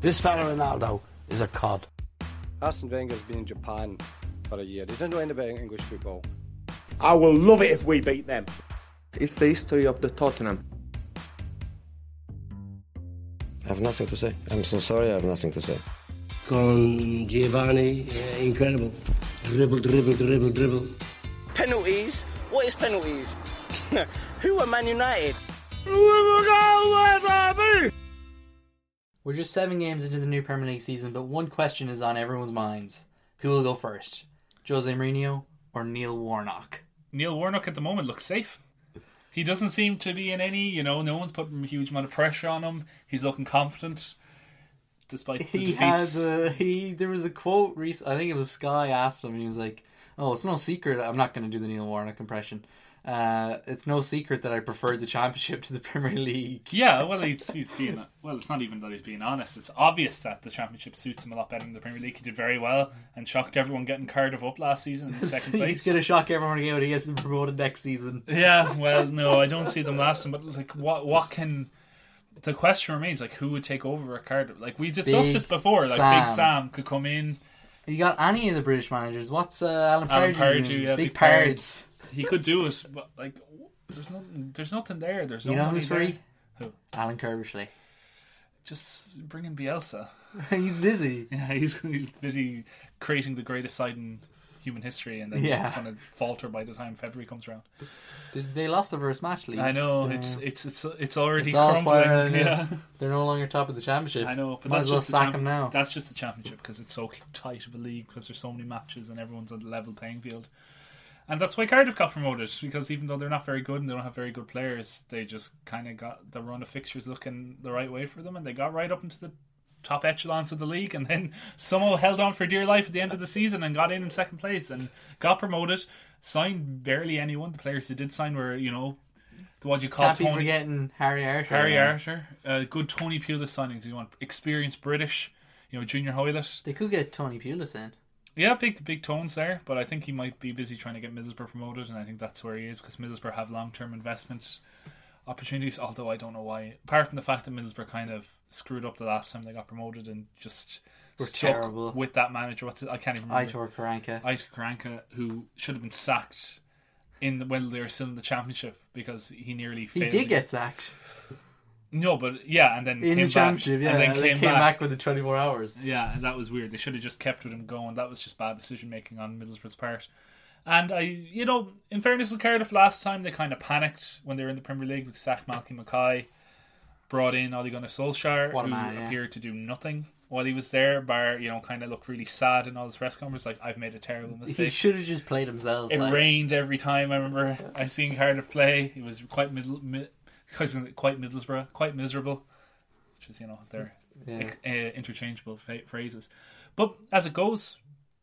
This fella Ronaldo is a cod. Arsene Wenger's been in Japan for a year. He doesn't know anything about English football. I will love it if we beat them. It's the history of the Tottenham. I have nothing to say. I'm so sorry, I have nothing to say. Con Giovanni, yeah, incredible. Dribble, dribble, dribble, dribble. Penalties? What is penalties? Who are Man United? We're just seven games into the new Premier League season, but one question is on everyone's minds: Who will go first, Jose Mourinho or Neil Warnock? Neil Warnock at the moment looks safe. He doesn't seem to be in any, you know, no one's putting a huge amount of pressure on him. He's looking confident, despite the He defeats. has a he. There was a quote recently. I think it was Sky asked him. And he was like, "Oh, it's no secret. I'm not going to do the Neil Warnock impression. Uh, it's no secret that I preferred the Championship to the Premier League." Yeah, well, he's, he's being well. It's not even that he's being honest. It's obvious that the championship suits him a lot better than the Premier League. He did very well and shocked everyone getting Cardiff up last season in second place. He's going to shock everyone again when he gets promoted next season. Yeah, well, no, I don't see them lasting. But like, what what can the question remains? Like, who would take over at Cardiff? Like we discussed this before. Like Sam. Big Sam could come in. You got any of the British managers? What's uh, Alan Alan Pardew? Pardew, yeah, Big Big Pards. He could do it, but like, there's nothing. There's nothing there. There's no You know who's there. free? Who? Alan Curbishley. Just bring in Bielsa. He's busy. Yeah, he's, he's busy creating the greatest side in human history, and then Yeah. it's going to falter by the time February comes around. Did they lost the first match, Leeds? I know Yeah. it's it's it's it's already It's crumbling. spiraling, yeah. They're no longer top of the championship. I know, but Might that's as well just the sack champ- him now. That's just the championship because it's so tight of a league because there's so many matches and everyone's on the level playing field. And that's why Cardiff got promoted because even though they're not very good and they don't have very good players, they just kind of got the run of fixtures looking the right way for them, and they got right up into the top echelons of the league, and then somehow held on for dear life at the end of the season and got in in second place and got promoted. Signed barely anyone. The players they did sign were you know the what you call Can't be Tony forgetting Harry Arter. Harry man. Arter, uh, good Tony Pulis signings. You want experienced British, you know, Junior Hoilett. They could get Tony Pulis in. Yeah, big big tones there, but I think he might be busy trying to get Middlesbrough promoted, and I think that's where he is because Middlesbrough have long term investment opportunities. Although I don't know why, apart from the fact that Middlesbrough kind of screwed up the last time they got promoted and just Were terrible. with that manager. What's it? I can't even remember. Aitor Karanka. Aitor Karanka, who should have been sacked in the, when they were still in the championship because he nearly He failed. did get sacked no, but yeah, and then in came the championship. back, Yeah, and then and came, came back. back with the 24 hours. Yeah, and that was weird. They should have just kept with him going. That was just bad decision making on Middlesbrough's part. And I, you know, in fairness to Cardiff, last time they kind of panicked when they were in the Premier League with sacked Malky Mackay, brought in Ole Gunnar Solskjaer, who man, yeah. appeared to do nothing while he was there. Bar, you know, kind of looked really sad in all his press conferences, like I've made a terrible mistake. He should have just played himself. It like- rained every time. I remember I seen Cardiff play. It was quite middle, mi- quite Middlesbrough, quite miserable, which is you know their Yeah. uh, interchangeable fa- phrases. But as it goes,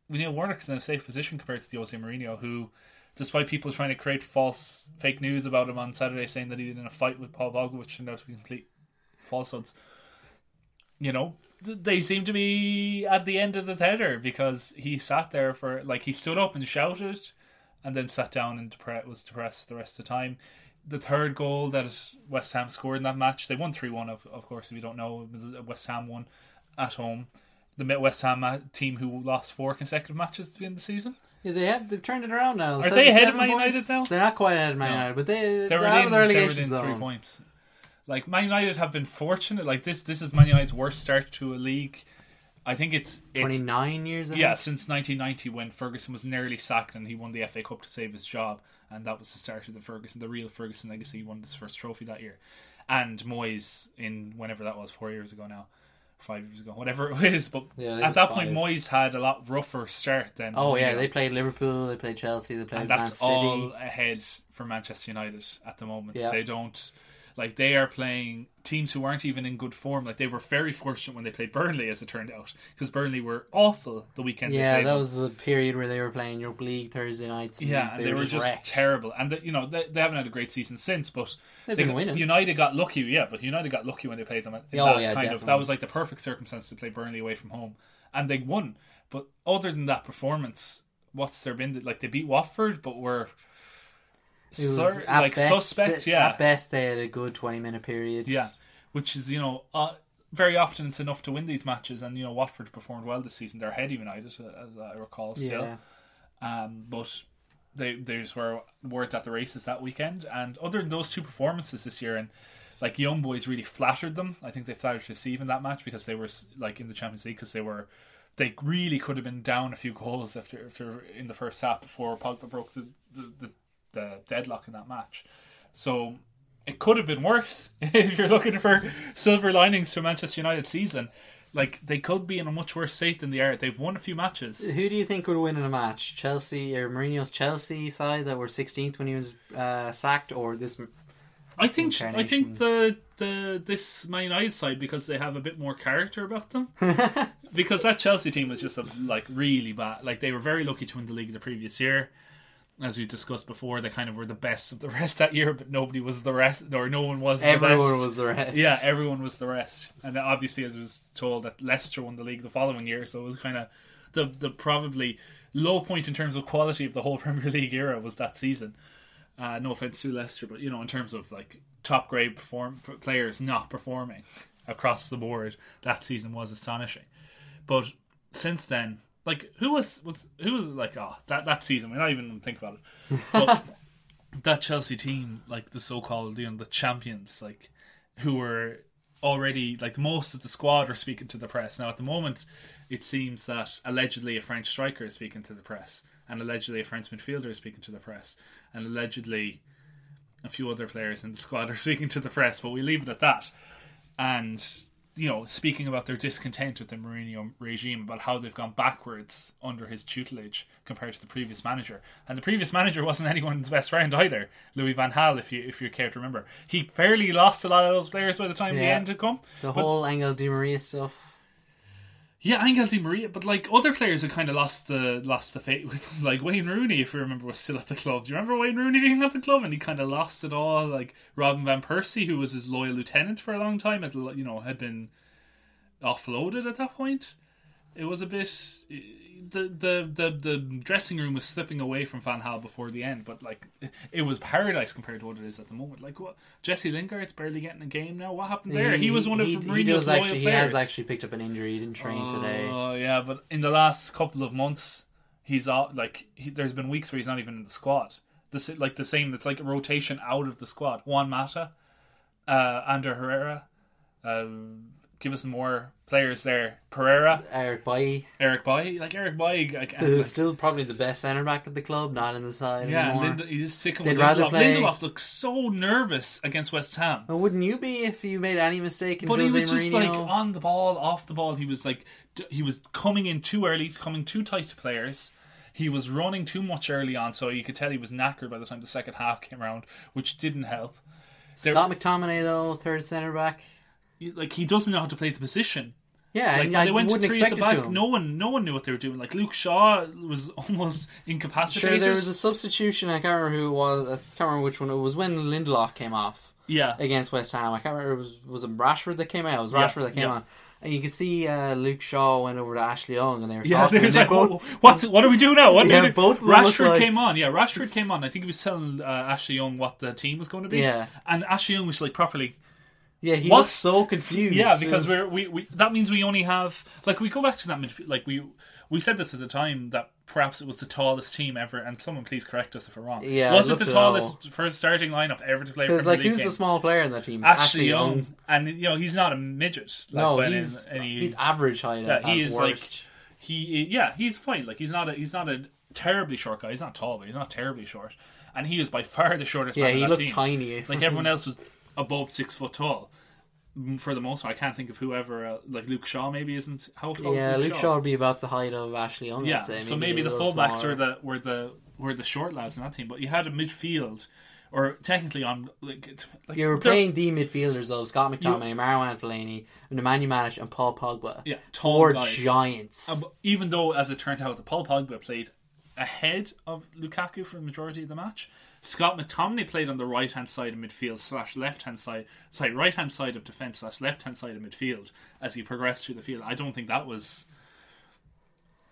we Neil Warnock's in a safe position compared to the Jose Mourinho, who, despite people trying to create false fake news about him on Saturday, saying that he was in a fight with Paul Pogba, which turned out to be complete falsehoods. You know, they seem to be at the end of the tether because he sat there for like he stood up and shouted, and then sat down and depre- was depressed the rest of the time. The third goal that West Ham scored in that match, they won three one. Of of course, if you don't know, West Ham won at home. The West Ham uh, team who lost four consecutive matches at the end of the season. Yeah, they have they've turned it around now. Are they ahead of Man. United now? They're not quite ahead of Man No. United, but they They're they're, out of the relegation zone. three points. Like Man United have been fortunate. Like this, this is Man United's worst start to a league. I think it's, it's Twenty nine years. I Yeah, think. since 1990 when Ferguson was nearly sacked and he won the FA Cup to save his job, and that was the start of the Ferguson, the real Ferguson legacy. Won his first trophy that year, and Moyes in whenever that was, four years ago now, five years ago, whatever it is. But Yeah, at was that point, five. Moyes had a lot rougher start than. Oh yeah, Mourinho. they played Liverpool, they played Chelsea, they played and Man that's City. all ahead for Manchester United at the moment. Yeah. They don't like they are playing teams who aren't even in good form. Like they were very fortunate when they played Burnley, as it turned out, because Burnley were awful the weekend. Yeah, that them. was the period where they were playing Europa League Thursday nights. and Yeah, and they, were, just, wrecked. terrible. And the, you know they, they haven't had a great season since, but They've they been winning. United got lucky. Yeah, but United got lucky when they played them. Oh, that yeah, kind of definitely. that was like the perfect circumstance to play Burnley away from home, and they won. But other than that performance, what's there been? Like they beat Watford, but were was at like best, suspect. Yeah, At best, they had a good twenty minute period. yeah, which is you know uh, very often it's enough to win these matches, and you know Watford performed well this season. They're ahead of United, as I recall, still. Yeah. Um, but they they just were weren't at the races that weekend. And other than those two performances this year, and like young boys really flattered them. I think they flattered to see in that match because they were like in the Champions League because they were they really could have been down a few goals after, after in the first half before Pogba broke the, the, the, the deadlock in that match. So it could have been worse if you're looking for silver linings to Manchester United season. Like they could be in a much worse state than they are. They've won a few matches. Who do you think would win in a match? Chelsea or Mourinho's Chelsea side that were 16th when he was uh, sacked, or this? I think I think the the this Man United side because they have a bit more character about them. because that Chelsea team was just a, like really bad. Like they were very lucky to win the league the previous year. As we discussed before, they kind of were the best of the rest that year, but nobody was the rest, or no one was. the Everyone best. was the rest. Yeah, everyone was the rest, and obviously, as was told, that Leicester won the league the following year, so it was kind of the the probably low point in terms of quality of the whole Premier League era was that season. Uh, no offense to Leicester, but you know, in terms of like top grade perform players not performing across the board, that season was astonishing. But since then, like who was was who was like oh that that season? We're not even think about it. But that Chelsea team, like the so-called you know the champions, like who were already like most of the squad are speaking to the press now. At the moment, it seems that allegedly a French striker is speaking to the press, and allegedly a French midfielder is speaking to the press, and allegedly a few other players in the squad are speaking to the press. But we leave it at that. And you know, speaking about their discontent with the Mourinho regime, about how they've gone backwards under his tutelage compared to the previous manager. And the previous manager wasn't anyone's best friend either, Louis Van Gaal, if you if you care to remember. He fairly lost a lot of those players by the time the Yeah. end had come. The But- whole Angel Di Maria stuff. Yeah, Angel Di Maria, but like other players have kind of lost the lost the faith with him. Like Wayne Rooney, if you remember, was still at the club. Do you remember Wayne Rooney being at the club and he kind of lost it all? Like Robin van Persie, who was his loyal lieutenant for a long time, had you know had been offloaded at that point. It was a bit the the the the dressing room was slipping away from Van Gaal before the end, but like it was paradise compared to what it is at the moment. Like what Jesse Lingard's barely getting a game now. What happened there? He, was one of he, Mourinho's he loyal actually, players. He has actually picked up an injury. He didn't train today. Oh yeah, but in the last couple of months, he's out. Like he, there's been weeks where he's not even in the squad. The like the same. It's like a rotation out of the squad. Juan Mata, uh, Ander Herrera. Um, give us some more players there. Pereira, Eric Bailly, Eric Boy. Like Eric Boy. Like, who's like, still probably the best centre back at the club, not in the side yeah, anymore. Lind- he's sick of They'd Lindelof. play- Lindelof looks so nervous against West Ham. Well, wouldn't you be if you made any mistake in But Jose he was just like on the ball, off the ball. He was like he was coming in too early, coming too tight to players. He was running too much early on, so you could tell he was knackered by the time the second half came around, which didn't help. Scott McTominay though, third centre back. Like he doesn't know how to play the position. Yeah, Like and when they went to wouldn't three at the back, no one, no one knew what they were doing. Like Luke Shaw was almost incapacitated. Sure, there was a substitution. I can't remember who it was. I can't remember which one. It was when Lindelof came off yeah, against West Ham. I can't remember. It was was it Rashford that came out? It was Yeah, Rashford that came yeah. on. And you can see uh, Luke Shaw went over to Ashley Young, and they were yeah. talking. They like, both- what, what, do we do now? What Yeah, do? both of them look Rashford like- came on. Yeah, Rashford came on. I think he was telling uh, Ashley Young what the team was going to be. Yeah. and Ashley Young was like properly yeah, he What? looked so confused. Yeah, because we're we, we that means we only have like we go back to that midfield like we we said this at the time that perhaps it was the tallest team ever and someone please correct us if we're wrong. Yeah, was it the tallest first starting lineup ever to play? Because like League who's game? the small player in that team? It's Ashley Young, um, and you know he's not a midget. Like, No, when he's in any, he's average height. yeah, at, he is worst. like he yeah he's fine. Like he's not a he's not a terribly short guy. He's not tall, but he's not terribly short. And he was by far the shortest. Yeah, he looked team. tiny. Like everyone else was above six foot tall. For the most part, I can't think of whoever uh, like Luke Shaw maybe isn't how tall. yeah, is Luke Luke Shaw would be about the height of Ashley Young. Yeah, say. so maybe the fullbacks smaller. were the were the were the short lads in that team, but you had a midfield, or technically on like, like You were playing the midfielders of Scott McTominay, Marwan Fellaini, Nemanja Matic, and Paul Pogba. Yeah, tall guys. giants. But even though, as it turned out, the Paul Pogba played ahead of Lukaku for the majority of the match. Scott McTominay played on the right hand side of midfield slash left hand side, sorry, right hand side of defence slash left hand side of midfield as he progressed through the field. I don't think that was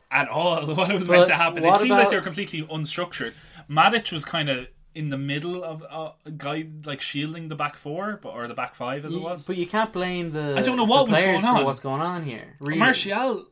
at all what it was meant to happen. It seemed like they were completely unstructured. Matic was kind of in the middle of uh, a guy like shielding the back four, but or the back five as it was. But you can't blame the. I don't know what was players going on. what's going on here. Really. Martial,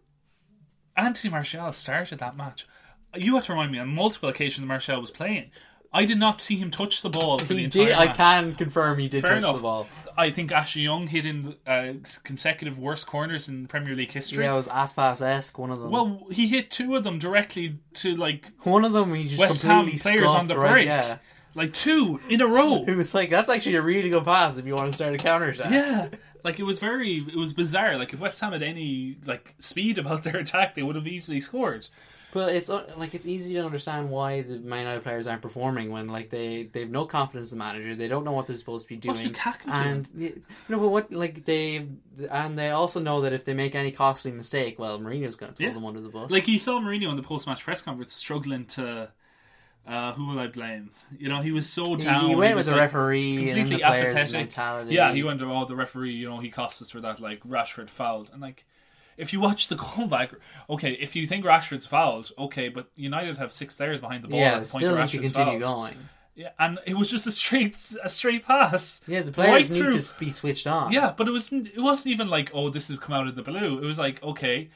Anthony Martial started that match. You have to remind me on multiple occasions Martial was playing. I did not see him touch the ball for the He entire did. I match. can confirm he did Fair touch enough. the ball. I think Ashley Young hit in uh, consecutive worst corners in Premier League history. Yeah, it was Aspas esque. One of them. Well, he hit two of them directly to like one of them he just West Ham completely players on scuffed the right, break. Yeah. Like two in a row. It was like that's actually a really good pass if you want to start a counter attack. Yeah, like it was very, it was bizarre. Like if West Ham had any like speed about their attack, they would have easily scored. But it's uh, like it's easy to understand why the Man United players aren't performing when like they they've no confidence in the manager. They don't know what they're supposed to be doing. And yeah, no, but what like they and they also know that if they make any costly mistake, well, Mourinho's going to throw Yeah. them under the bus. Like you saw Mourinho in the post-match press conference struggling to. Uh, who will I blame? You know, he was so down. he went was, with the like, referee and completely the apathetic. mentality. Yeah, he went to all the referee. You know, he cost us for that. Like Rashford fouled, and like if you watch the goal back, okay, if you think Rashford's fouled, okay, but United have six players behind the ball yeah, at the point still where need to Rashford's continue fouled. going. Yeah, and it was just a straight, a straight pass. Yeah, the players right need through. to be switched on. Yeah, but it wasn't. It wasn't even like, oh, this has come out of the blue. It was like, okay,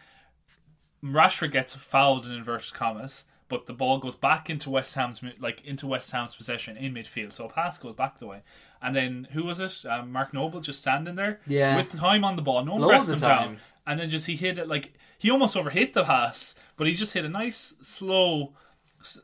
Rashford gets fouled in inverted commas, but the ball goes back into West Ham's like into West Ham's possession in midfield. So a pass goes back the way, and then who was it? Um, Mark Noble just standing there, Yeah. with time on the ball, no one Loads pressed of him down, and then just he hit it like he almost overhit the pass, but he just hit a nice slow,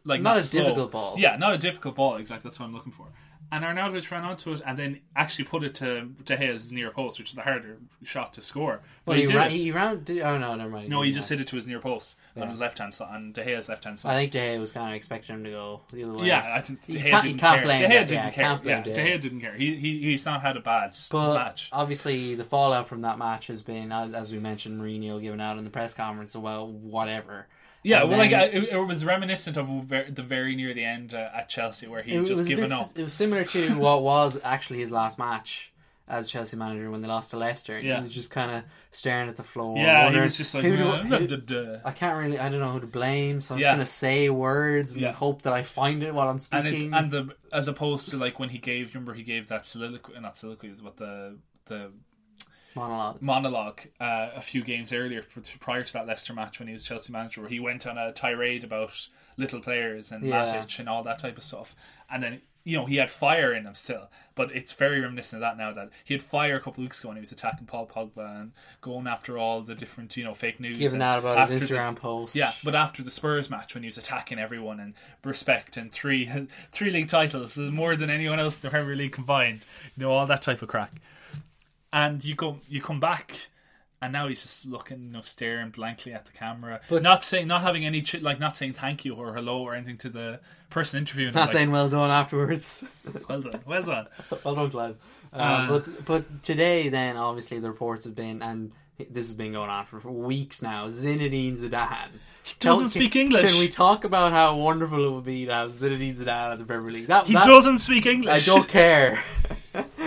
like Not a slow- difficult ball. Yeah, not a difficult ball. Exactly, that's what I'm looking for. And Arnautovic ran onto it and then actually put it to De Gea's near post, which is the harder shot to score. But Well, he, he, ran, he ran. Did, oh no, never mind. no, he just yeah. hit it to his near post on his left hand side, and De Gea's left hand side. I think De Gea was kind of expecting him to go the other way. yeah, I think De Gea can't- didn't can't care. De Gea that, didn't yeah, care. yeah, De Gea. Gea didn't care. He, he he's not had a bad But match. obviously, the fallout from that match has been, as, as we mentioned, Mourinho giving out in the press conference about whatever. Yeah, And well, like it, it was reminiscent of the very near the end uh, at Chelsea where he just given bit- up. It was similar to what was actually his last match as Chelsea manager when they lost to Leicester. Yeah. He was just kind of staring at the floor. Yeah, he was just like, who do- "Uh, who- duh, duh, duh." I can't really. I don't know who to blame, so I'm Yeah. just gonna say words and Yeah. hope that I find it while I'm speaking. it, and the as opposed to like when he gave remember he gave that soliloquy not soliloquy is what the the monologue. monologue uh, a few games earlier prior to that Leicester match when he was Chelsea manager where he went on a tirade about little players and Yeah. Matic and all that type of stuff and then you know he had fire in him still but it's very reminiscent of that now that he had fire a couple of weeks ago and he was attacking Paul Pogba and going after all the different you know fake news Giving out about his after the- Instagram posts. yeah but after the Spurs match when he was attacking everyone and respect and three three league titles more than anyone else in the Premier League combined you know all that type of crack and you go you come back and now he's just looking you know staring blankly at the camera But- not saying not having any ch- like not saying thank you or hello or anything to the person interviewing him, Not like, saying well done afterwards. well done well done well done, Glenn. Uh, Uh, but but today, then obviously the reports have been, and this has been going on for, for weeks now. Zinedine Zidane he doesn't speak English. Can we talk about how wonderful it would be to have Zinedine Zidane at the Premier League? That, he that- doesn't speak English I don't care.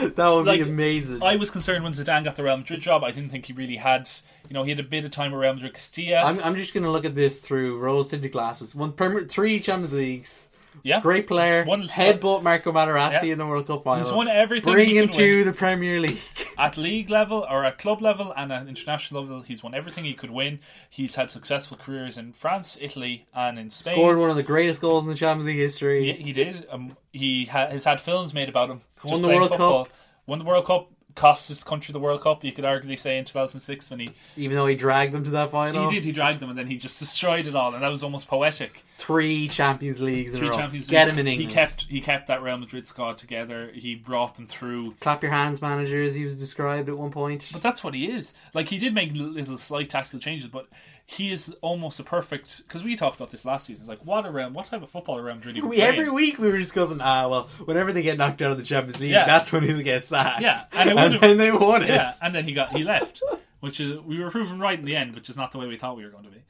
that would Like, be amazing. I was concerned when Zidane got the Real Madrid job I didn't think he really had you know he had a bit of time with Real Madrid Castilla I'm, I'm just going to look at this through rose tinted glasses. One Premier, three Champions Leagues. Yeah Great player. One- headbutt Marco Materazzi Yeah. in the World Cup final. He's won everything Bring him to win. the Premier League. at league level or at club level and at international level, he's won everything he could win. He's had successful careers in France, Italy, and in Spain. Scored one of the greatest goals in the Champions League history. He, he did. Um, he ha- has had films made about him. Won the World football. Cup. Won the World Cup. Cost his country the World Cup. You could arguably say in 2006 when he Even though he dragged them to that final. he did he dragged them and then he just destroyed it all and that was almost poetic. Three Champions Leagues Three. Champions Get Leagues. him in England. He kept he kept that Real Madrid squad together. He brought them through Clap your hands, manager, as he was described at one point. But that's what he is. Like he did make little slight tactical changes, but he is almost a perfect. Because we talked about this last season. It's like what around what type of football around really? We, every week we were just discussing, ah, well, whenever they get knocked out of the Champions League, Yeah. that's when he gets get sacked. Yeah, and and then they won it. Yeah, and then he got he left, which is we were proven right in the end, which is not the way we thought we were going to be.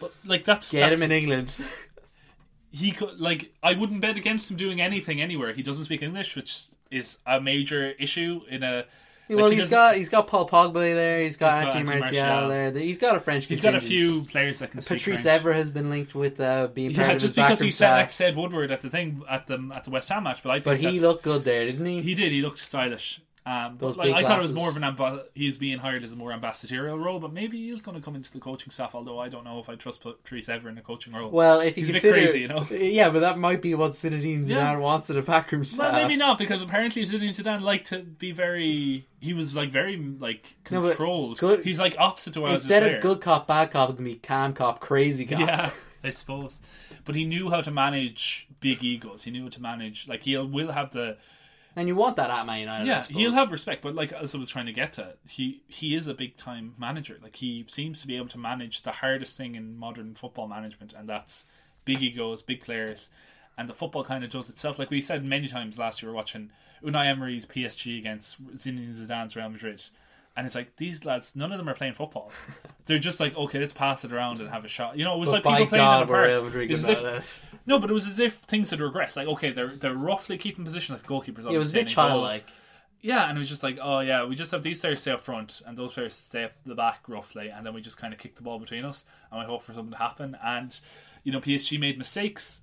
But like that's Get that's, him in England. he could like I wouldn't bet against him doing anything anywhere. He doesn't speak English, which is a major issue in a Well, he he's got he's got Paul Pogba there. He's got He's got Anthony Anthony Martial there. He's got a French. He's got a few players that can speak Patrice French. Evra has been linked with uh, being Yeah, just because he said like said Woodward at the thing at the at the West Ham match, but I think But he looked good there, didn't he? He did. He looked stylish. Um, Those like, I thought it was more of an amba- he's being hired as a more ambassadorial role, but maybe he is going to come into the coaching staff. Although I don't know if I trust Patrice Evra in a coaching role. Well, if you he's a bit consider, crazy, you know. yeah, but that might be what Zinedine Zidane Yeah. wants in a backroom staff. Well, maybe not because apparently Zinedine Zidane liked to be very. He was like very like No, controlled. good- He's like opposite to what Instead of good cop, bad cop, it can be calm cop, crazy cop. Yeah, I suppose. But he knew how to manage big egos. He knew how to manage like he will have the And you want that at Man United. Yeah he'll have respect. But like as I was trying to get to, he he is a big time manager. Like he seems to be able to manage the hardest thing in modern football management, and that's big egos, big players, and the football kind of does itself. Like we said many times last year, watching Unai Emery's PSG against Zinedine Zidane's Real Madrid. And it's like these lads, none of them are playing football. They're just like, okay, let's pass it around and have a shot. You know, it was But like by people playing God, in a park. Real Madrid It was good as at if- no, but it was as if things had regressed. Like, okay, they're they're roughly keeping position like goalkeepers. It was a bit staying in goal. childlike. Yeah, and it was just like, oh yeah, we just have these players stay up front and those players stay up the back roughly, and then we just kind of kick the ball between us, and we hope for something to happen. And you know, PSG made mistakes,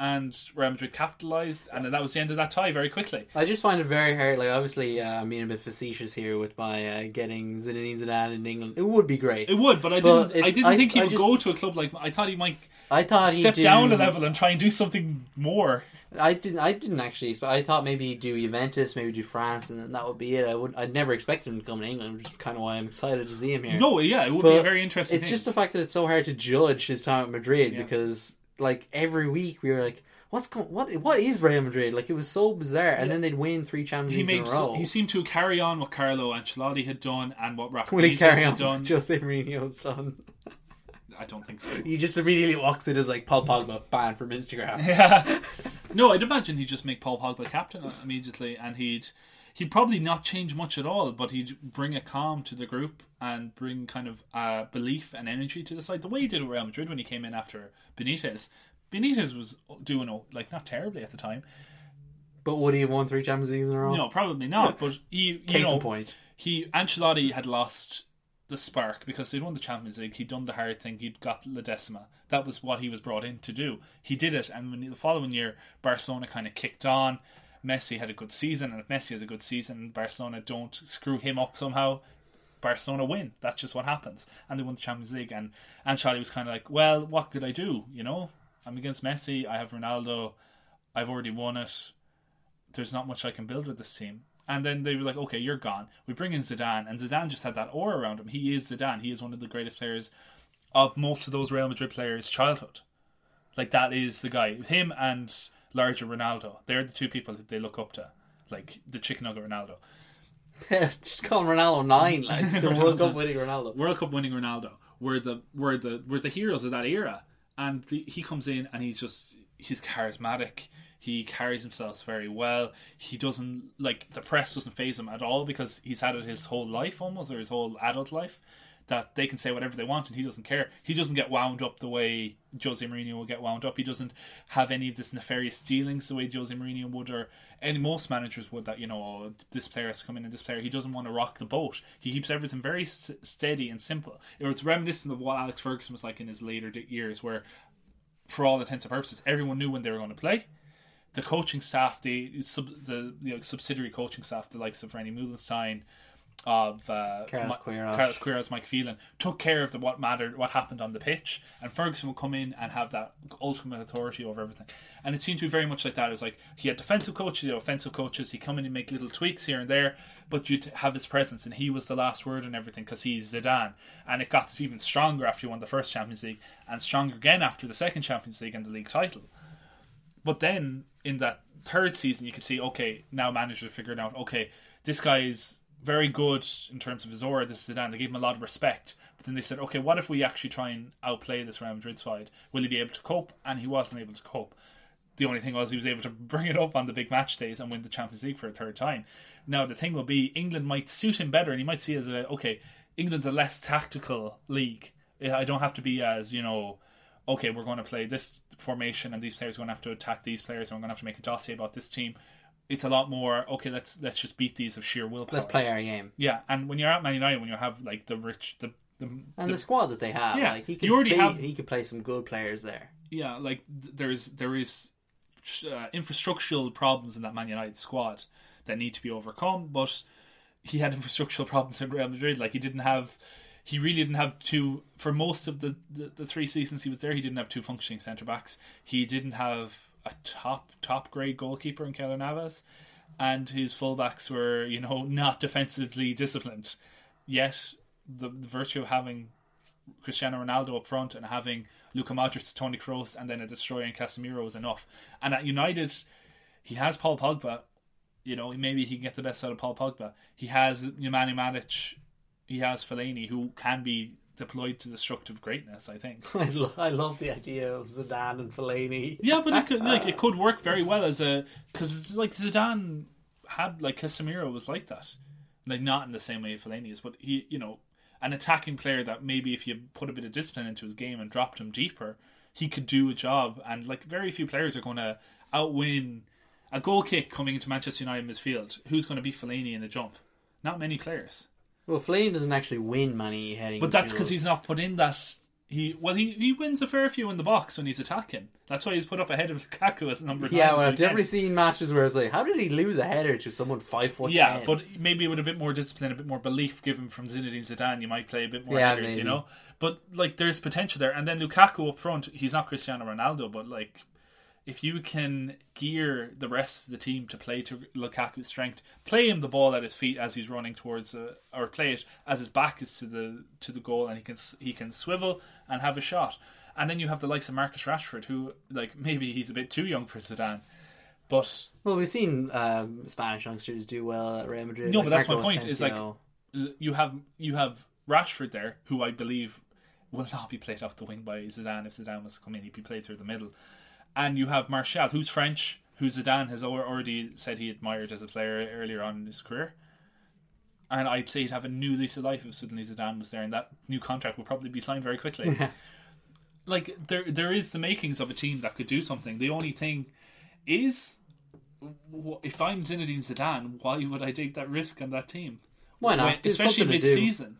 and Real Madrid capitalized, and then that was the end of that tie very quickly. I just find it very hard. Like, obviously, uh, I'm being a bit facetious here with my uh, getting Zinedine Zidane in England. It would be great. It would, but I But didn't. I didn't I- think he I would just- go to a club like. I thought he might I thought he'd step do, down a level and try and do something more. I didn't. I didn't actually. expect I thought maybe he'd do Juventus, maybe do France, and then that would be it. I would. I'd never expected him to come to England, which is kind of why I'm excited to see him here. No, yeah, it would be a very interesting. It's thing. just the fact that it's so hard to judge his time at Madrid Yeah. because, like, every week we were like, "What's going? What? What is Real Madrid?" Like, it was so bizarre, and then they'd win three Champions he Leagues in a row. He seemed to carry on what Carlo Ancelotti had done and what Rafa Will he carry had on done. Jose Mourinho's son? I don't think so. He just immediately walks in as like Paul Pogba banned from Instagram. Yeah. no, I'd imagine he'd just make Paul Pogba captain uh, immediately, and he'd he'd probably not change much at all, but he'd bring a calm to the group and bring kind of uh, belief and energy to the side. The way he did at Real Madrid when he came in after Benitez. Benitez was doing like not terribly at the time. But would he have won three Champions Leagues in a row? No, probably not. But he, you Case know, in point. he Ancelotti had lost the spark because they'd won the Champions League. He'd done the hard thing. He'd got La Decima. That was what he was brought in to do. He did it, and when the following year Barcelona kind of kicked on. Messi had a good season, and if Messi has a good season, Barcelona don't screw him up somehow. Barcelona win. That's just what happens, and they won the Champions League. And Ancelotti was kind of like, "Well, what could I do? You know, I'm against Messi. I have Ronaldo. I've already won it there's not much I can build with this team. And then they were like, okay, you're gone. We bring in Zidane, and Zidane just had that aura around him. He is Zidane. He is one of the greatest players of most of those Real Madrid players' childhood. Like that is the guy. Him and larger Ronaldo. They're the two people that they look up to. Like the chicken nugget Ronaldo. just call him Ronaldo nine, like the World Cup winning Ronaldo. World Cup winning Ronaldo were the were the were the heroes of that era, and the, he comes in and he's just he's charismatic. He carries himself very well. He doesn't like the press doesn't phase him at all because he's had it his whole life almost or his whole adult life that they can say whatever they want and he doesn't care. He doesn't get wound up the way Jose Mourinho will get wound up. He doesn't have any of this nefarious dealings the way Jose Mourinho would or any most managers would that you know oh, this player has to come in and this player he doesn't want to rock the boat. He keeps everything very s- steady and simple. It was reminiscent of what Alex Ferguson was like in his later years where for all intents and purposes everyone knew when they were going to play the coaching staff, the sub, the you know, subsidiary coaching staff, the likes of René Meulensteen, of uh, Carlos Queiroz. Carlos Queiroz, Mike Phelan, took care of the what mattered, what happened on the pitch, and Ferguson would come in and have that ultimate authority over everything. And it seemed to be very much like that. It was like he had defensive coaches, he had offensive coaches. He come in and make little tweaks here and there, but you'd have his presence, and he was the last word and everything because he's Zidane. And it got even stronger after he won the first Champions League, and stronger again after the second Champions League and the league title. But then in that third season, you could see, okay, now managers are figuring out, okay, this guy is very good in terms of his aura. This is Zidane. They gave him a lot of respect. But then they said, okay, what if we actually try and outplay this Real Madrid side? Will he be able to cope? And he wasn't able to cope. The only thing was he was able to bring it up on the big match days and win the Champions League for a third time. Now the thing will be England might suit him better, and he might see as a okay, England's a less tactical league. I don't have to be as you know okay, we're going to play this formation and these players are going to have to attack these players and we're going to have to make a dossier about this team. It's a lot more okay. Let's let's just beat these of sheer willpower. Let's play our game. Yeah, and when you're at Man United, when you have like the rich, the the, And the the squad that they have, Yeah, like he you could already play, have- he could play some good players there. yeah, like there is there is uh, infrastructural problems in that Man United squad that need to be overcome. But he had infrastructural problems in Real Madrid. Like he didn't have, he really didn't have two for most of the the, the three seasons he was there. He didn't have two functioning centre backs. He didn't have a top top grade goalkeeper in Keylor Navas, and his fullbacks were you know not defensively disciplined. Yet the, the virtue of having Cristiano Ronaldo up front and having Luka Modric, Toni Kroos, and then a destroyer in Casemiro was enough. And at United, he has Paul Pogba. You know, maybe he can get the best out of Paul Pogba. He has Nemanja Matic. He has Fellaini, who can be deployed to destructive greatness. I think. I, lo- I love the idea of Zidane and Fellaini. Yeah, but it could like it could work very well as a because it's like Zidane had like Casemiro was like that, like not in the same way Fellaini is, but he you know an attacking player that maybe if you put a bit of discipline into his game and dropped him deeper, he could do a job. And like very few players are going to outwin a goal kick coming into Manchester United midfield. Who's going to be Fellaini in a jump? Not many players. Well, Fellaini doesn't actually win money heading. But that's because he's not put in that. He well, he, he wins a fair few in the box when he's attacking. That's why he's put up ahead of Lukaku as number nine. Yeah, for well, I've definitely seen matches where it's like, how did he lose a header to someone five foot? Yeah, 10? but maybe with a bit more discipline, a bit more belief given from Zinedine Zidane, you might play a bit more Yeah, headers, you know. But like, there's potential there, and then Lukaku up front, he's not Cristiano Ronaldo, but like, if you can gear the rest of the team to play to Lukaku's strength, play him the ball at his feet as he's running towards, uh, or play it as his back is to the to the goal, and he can he can swivel and have a shot. And then you have the likes of Marcus Rashford, who like maybe he's a bit too young for Zidane, but well, we've seen um, Spanish youngsters do well at Real Madrid. No, like but that's my Marco point, is, like, you have you have Rashford there, who I believe will not be played off the wing by Zidane if Zidane was to come in. He'd be played through the middle, and you have Martial, who's French, who Zidane has already said he admired as a player earlier on in his career. And I'd say he'd have a new lease of life if suddenly Zidane was there, and that new contract would probably be signed very quickly. like there, there is the makings of a team that could do something. The only thing is, if I'm Zinedine Zidane, why would I take that risk on that team? Why not? When- especially something to do. mid-season.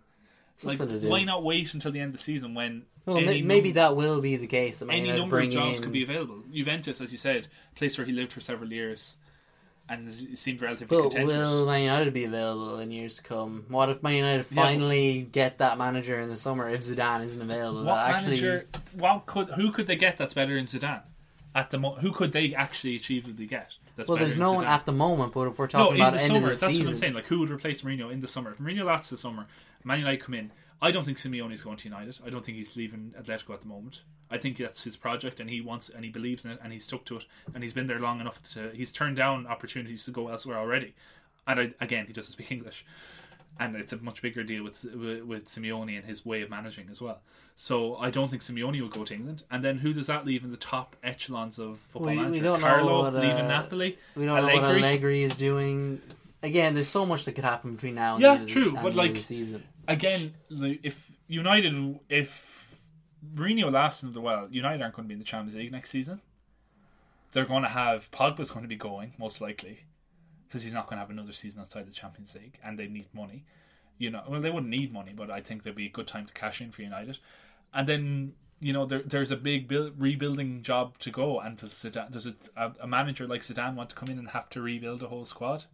It's like, Something why not wait until the end of the season when Well, any maybe num- that will be the case. I mean, any number of jobs in- could be available. Juventus, as you said, a place where he lived for several years, and it seemed relatively But will Man United be available in years to come? What if Man United Yeah, but- finally get that manager in the summer if Zidane isn't available? What that actually. What could? Who could they get that's better than Zidane? At the mo- who could they actually achievably get? That's well, there's no one at the moment. But if we're No, talking in about the end summer. of the That's season, what I'm saying. Like, who would replace Mourinho in the summer? If Mourinho lasts the summer, Man United come in. I don't think Simeone's going to United. I don't think he's leaving Atletico at the moment. I think that's his project, and he wants and he believes in it, and he's stuck to it, and he's been there long enough to. He's turned down opportunities to go elsewhere already, and I, again, he doesn't speak English, and it's a much bigger deal with with, with Simeone and his way of managing as well. So I don't think Simeone will go to England, and then who does that leave in the top echelons of football we, manager? we don't Carlo know what, uh, leaving Napoli. We don't know what Allegri? Allegri is doing. Again, there's so much that could happen between now and Yeah, the end of true, but the end of like- the season. Again, if United, if Mourinho lasts another while, United aren't going to be in the Champions League next season. They're going to have Pogba's going to be going most likely because he's not going to have another season outside the Champions League, and they need money. You know, well, they wouldn't need money, but I think there'd be a good time to cash in for United. And then you know, there, there's a big build, rebuilding job to go, and does Zidane, does a, a manager like Zidane want to come in and have to rebuild a whole squad?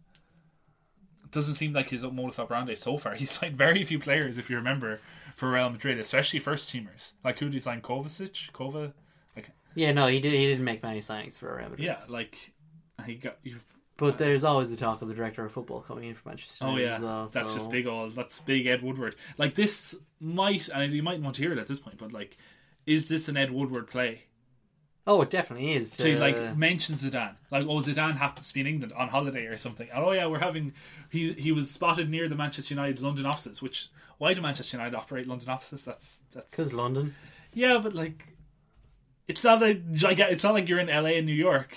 It doesn't seem like his modus operandi so far. He's signed very few players, if you remember, for Real Madrid, especially first teamers. Like who did he sign? Kovacic, Kova, like Yeah, no, he did. He didn't make many signings for Real Madrid. yeah, like he got. You've, But there's always the talk of the director of football coming in for Manchester oh yeah, as well. that's so- just big. Old that's big Ed Woodward. Like this might, and you might want to hear it at this point, but like, is this an Ed Woodward play? Oh, it definitely is. to like mention Zidane, like oh Zidane happens to be in England on holiday or something. And, oh yeah, we're having he he was spotted near the Manchester United London offices. Which why do Manchester United operate London offices? That's that's because London. yeah, but like it's not a giga- It's not like you're in LA and New York.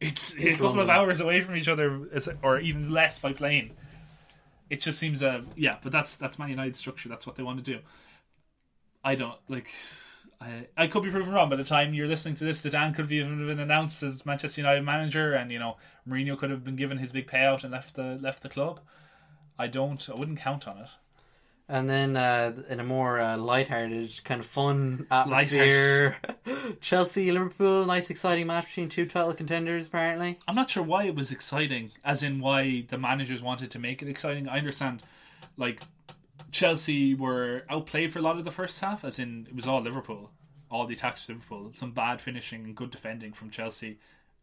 It's, a couple of hours away from each other, or even less by plane. It just seems uh yeah, but that's that's Man United's structure. That's what they want to do. I don't like. I, I could be proven wrong. By the time you're listening to this, Zidane could have even been announced as Manchester United manager, and you know Mourinho could have been given his big payout and left the left the club. I don't. I wouldn't count on it. And then uh, in a more uh, light-hearted, kind of fun atmosphere, Chelsea Liverpool, nice exciting match between two title contenders. Apparently, I'm not sure why it was exciting, as in why the managers wanted to make it exciting. I understand, like Chelsea were outplayed for a lot of the first half, as in it was all Liverpool, all the attacks to Liverpool. Some bad finishing and good defending from Chelsea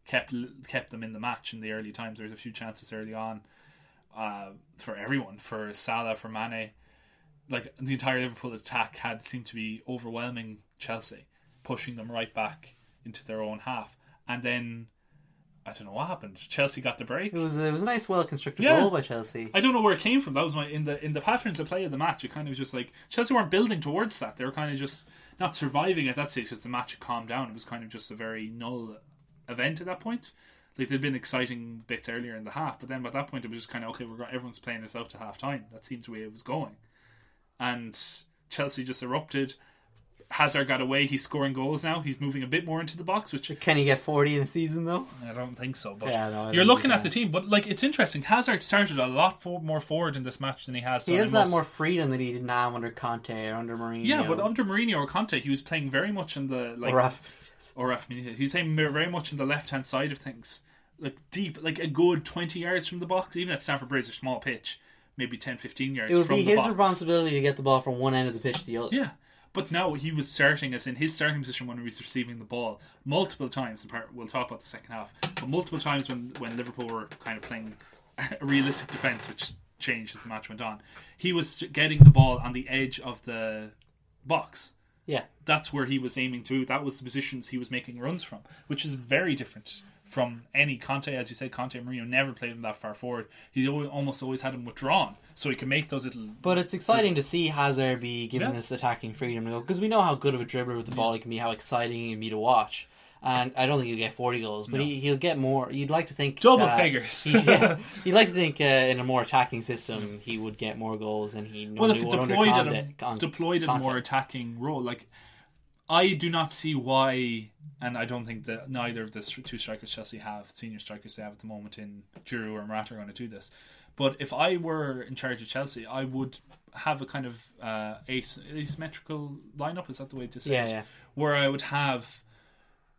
kept kept them in the match in the early times. There was a few chances early on uh, for everyone, for Salah, for Mane. Like the entire Liverpool attack had seemed to be overwhelming Chelsea, pushing them right back into their own half, and then. I don't know what happened. Chelsea got the break. it was it was a nice, well-constructed Yeah. goal by Chelsea. I don't know where it came from. That was my in the in the patterns of play of the match. It kind of was just like Chelsea weren't building towards that. They were kind of just not surviving at that stage because the match had calmed down. It was kind of just a very null event at that point. Like there'd been exciting bits earlier in the half, but then by that point it was just kind of okay. We're go- everyone's playing this out to half time. That seems the way it was going, and Chelsea just erupted. Hazard got away. He's scoring goals now. He's moving a bit more into the box, which Can he get forty in a season though? I don't think so. But Yeah, no, you're looking at the team, but like it's interesting. Hazard started a lot for, more forward in this match than he has. He has that more freedom that he didn't have under Conte or under Mourinho. Yeah, but under Mourinho or Conte, he was playing very much in the like Or Rafa or Rafa Benitez. He was playing very much in the left hand side of things, like deep, like a good twenty yards from the box. Even at Stamford Bridge, a small pitch, maybe 10, 15 yards. it would from be the his box. responsibility to get the ball from one end of the pitch to the other. Yeah. But now he was starting as in his starting position when he was receiving the ball multiple times. In part, we'll talk about the second half, but multiple times when when Liverpool were kind of playing a realistic defense, which changed as the match went on. He was getting the ball on the edge of the box. Yeah. That's where he was aiming to. That was the positions he was making runs from, which is very different from any Conte. As you said, Conte and Mourinho never played him that far forward. He always, almost always had him withdrawn, so he can make those little. But it's exciting to see Hazard be given Yeah. this attacking freedom because we know how good of a dribbler with the ball he can be, how exciting he can be to watch. And I don't think he'll get forty goals, but he, he'll get more. You'd like to think Double that figures. yeah, you'd like to think uh, in a more attacking system he would get more goals than he well, normally if would under deployed Conte. in a, Con- deployed in a more attacking role, like I do not see why, and I don't think that neither of the two strikers Chelsea have, senior strikers they have at the moment in Giroud or Morata, are going to do this. But if I were in charge of Chelsea, I would have a kind of uh, as- asymmetrical lineup. Is that the way to say Yeah, it? yeah. Where I would have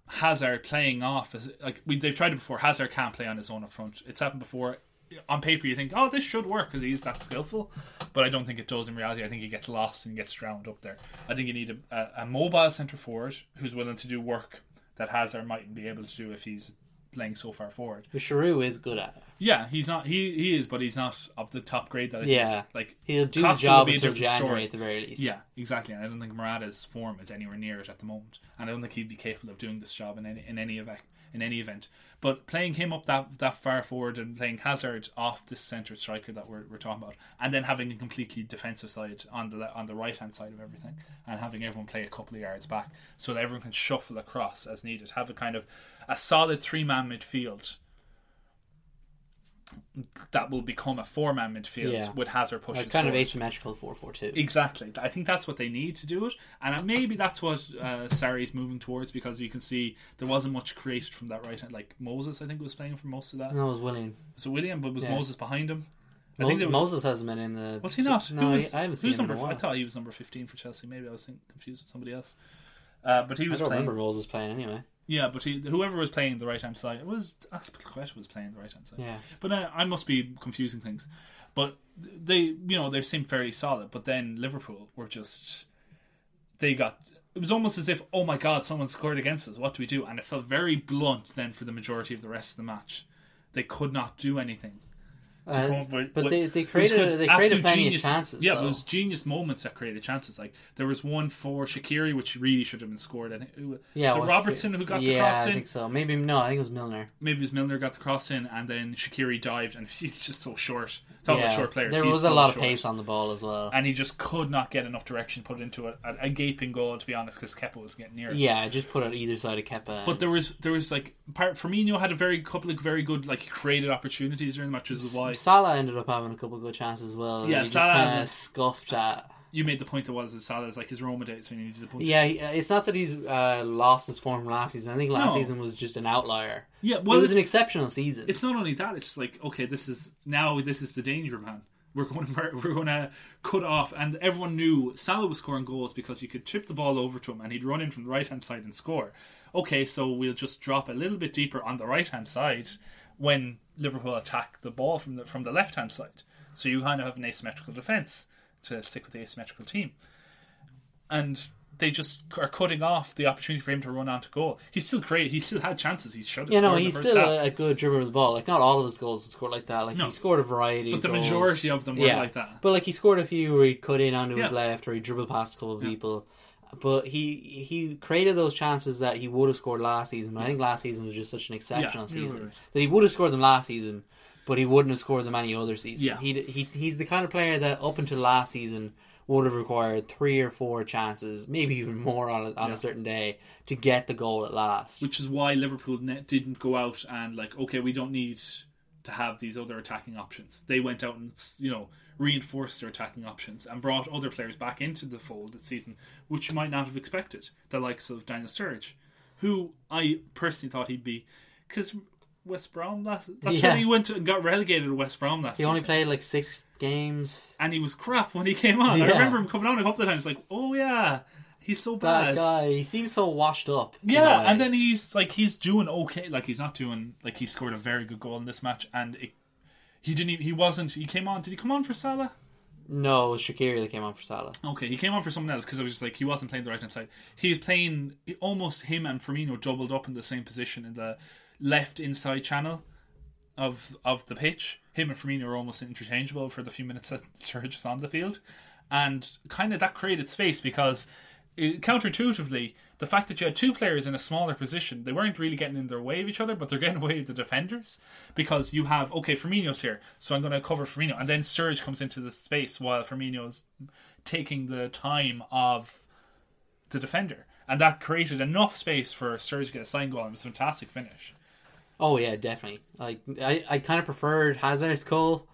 Hazard playing off as like we they've tried it before. Hazard can't play on his own up front. It's happened before. On paper, you think, oh, this should work because he's that skillful, but I don't think it does in reality. I think he gets lost and gets drowned up there. I think you need a, a, a mobile centre forward who's willing to do work that Hazard mightn't be able to do if he's playing so far forward. But Giroud is good at it. Yeah, he's not. He he is, but he's not of the top grade that I Yeah. think. Like He'll do Costa the job until January story. at the very least. Yeah, exactly. And I don't think Morata's form is anywhere near it at the moment, and I don't think he'd be capable of doing this job in any in any event. In any event, but playing him up that that far forward and playing Hazard off this centre striker that we're, we're talking about, and then having a completely defensive side on the on the right hand side of everything, and having everyone play a couple of yards back so that everyone can shuffle across as needed. Have a kind of a solid three man midfield that will become a four man midfield Yeah. with Hazard pushing Like kind of forward. asymmetrical four four two. Exactly. I think that's what they need to do it, and maybe that's what uh, Sarri's moving towards because you can see there wasn't much created from that right hand. Like Moses, I think was playing for most of that. No, it was Willian. So Willian, but was Yeah. Moses behind him? I Mo- think were- Moses hasn't been in the. was he not? No, Who was, I haven't seen who's him in a number. while. I thought he was number fifteen for Chelsea. Maybe I was think, confused with somebody else. Uh, but he I was don't playing. remember Moses playing anyway. Yeah, but he, whoever was playing the right hand side it was Azpilicueta was playing the right hand side. Yeah. But uh, I must be confusing things. But they, you know, they seemed fairly solid. But then Liverpool were just they got. It was almost as if, oh my god, someone scored against us. What do we do? And it felt very blunt then for the majority of the rest of the match. They could not do anything. To come up with- but they- they created- they created plenty of genius- chances, Yeah, though. was genius moments that created chances. Like there was one for Shaqiri, which really should have been scored. I think. It was, Yeah, was it Robertson who got yeah, the cross in. I think so. Maybe no, I think it was Milner. maybe it was Milner got the cross in, and then Shaqiri dived, and he's just so short. Talk yeah, about short players. there he's was a so lot of short. pace on the ball as well. and he just could not get enough direction put into a, a, a gaping goal. To be honest, because Kepa was getting near it. yeah, just put it either side of Kepa. But there was there was like part Firmino had a very couple of very good like created opportunities during the match, which why Salah ended up having a couple of good chances as well. Yeah, he just kind of scuffed at. you made the point that was that Salah's like his Roma days when he needed a bunch. Yeah, he- it's not that he's uh, lost his form from last season. I think last No. season was just an outlier. Yeah, well, it was an exceptional season. It's not only that; it's like okay, this is now this is the danger man. We're going to we're going to cut off, and everyone knew Salah was scoring goals because you could chip the ball over to him, and he'd run in from the right hand side and score. Okay, so we'll just drop a little bit deeper on the right hand side when Liverpool attack the ball from the from the left hand side. So you kind of have an asymmetrical defense to stick with the asymmetrical team, and they just are cutting off the opportunity for him to run onto goal. He still created, he still had chances. He should have. you know, scored in the he's still half. a, good dribbler of the ball. Like not all of his goals scored like that. Like No. he scored a variety, But the goals. majority of them were like that. But like he scored a few where he cut in onto his left, or he dribbled past a couple of people. But he he created those chances that he would have scored last season. But I think last season was just such an exceptional Yeah, season right. that he would have scored them last season, but he wouldn't have scored them any other season. Yeah. he he he's the kind of player that up until last season would have required three or four chances, maybe even more on a, on Yeah. a certain day to get the goal at last. which is why Liverpool ne- didn't go out and like, okay, we don't need to have these other attacking options. They went out and you know reinforced their attacking options and brought other players back into the fold this season, which you might not have expected. The likes of Daniel Sturridge, who I personally thought he'd be, because West Brom last that's Yeah. when he went to, and got relegated to West Brom last He only played like six games. and he was crap when he came on. I remember him coming on a couple of times, like, oh yeah, he's so bad. That guy, he seems so washed up. Yeah, and then he's like he's doing okay. Like he's not doing like he scored a very good goal in this match, and it, he didn't. Even, he wasn't. He came on. Did he come on for Salah? no, it was Shaqiri that came on for Salah. Okay, he came on for someone else because I was just like he wasn't playing the right hand side. He was playing almost him and Firmino doubled up in the same position in the left inside channel of of the pitch. Him and Firmino were almost interchangeable for the few minutes that Sturridge was on the field, and kind of that created space because it, counterintuitively, the fact that you had two players in a smaller position, they weren't really getting in their way of each other, but they're getting away with the defenders because you have okay, Firmino's here, so I'm going to cover Firmino, and then Sturridge comes into the space while Firmino's taking the time of the defender, and that created enough space for Sturridge to get a sign goal. It was a fantastic finish. Oh yeah, definitely. Like I, I kind of preferred Hazard's goal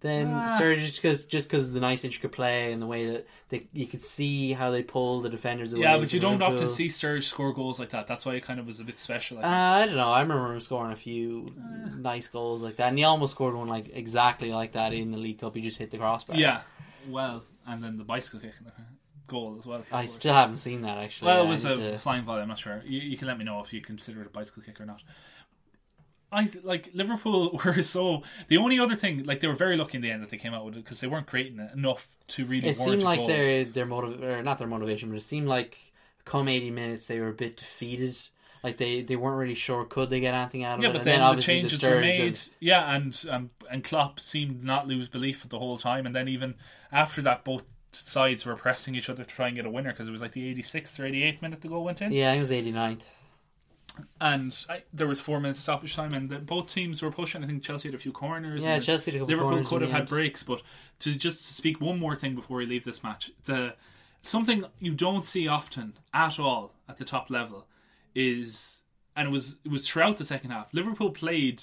than Ah. Sturridge just because just because the nice intricate play and the way that they, you could see how they pull the defenders away. Yeah, but you don't often see Sturridge score goals like that. That's why it kind of was a bit special. I Uh. I don't know. I remember him scoring a few Uh. nice goals like that, and he almost scored one like exactly like that in the League Cup. He just hit the crossbar. yeah, well, and then the bicycle kick goal as well. I still haven't seen that actually. Well, it was a to- flying volley. I'm not sure. You, you can let me know if you consider it a bicycle kick or not. I th- like Liverpool were so the only other thing like they were very lucky in the end that they came out with it because they weren't creating it enough to really. It seemed like goal. their their motiv- or not their motivation, but it seemed like come eighty minutes they were a bit defeated. Like they, they weren't really sure could they get anything out of Yeah, it. but and then, then, the obviously changes the were made. of- Yeah, and um, and Klopp seemed not lose belief for the whole time, and then even after that, both sides were pressing each other to try and get a winner because it was like the 86th or 88th minute the goal went in, yeah, it was 89th. And I, there was four minutes stoppage time, and the, both teams were pushing. I think Chelsea had a few corners. Yeah, Chelsea had a couple Liverpool could have had end. breaks, but to just speak one more thing before we leave this match, the something you don't see often at all at the top level is, and it was it was throughout the second half. Liverpool played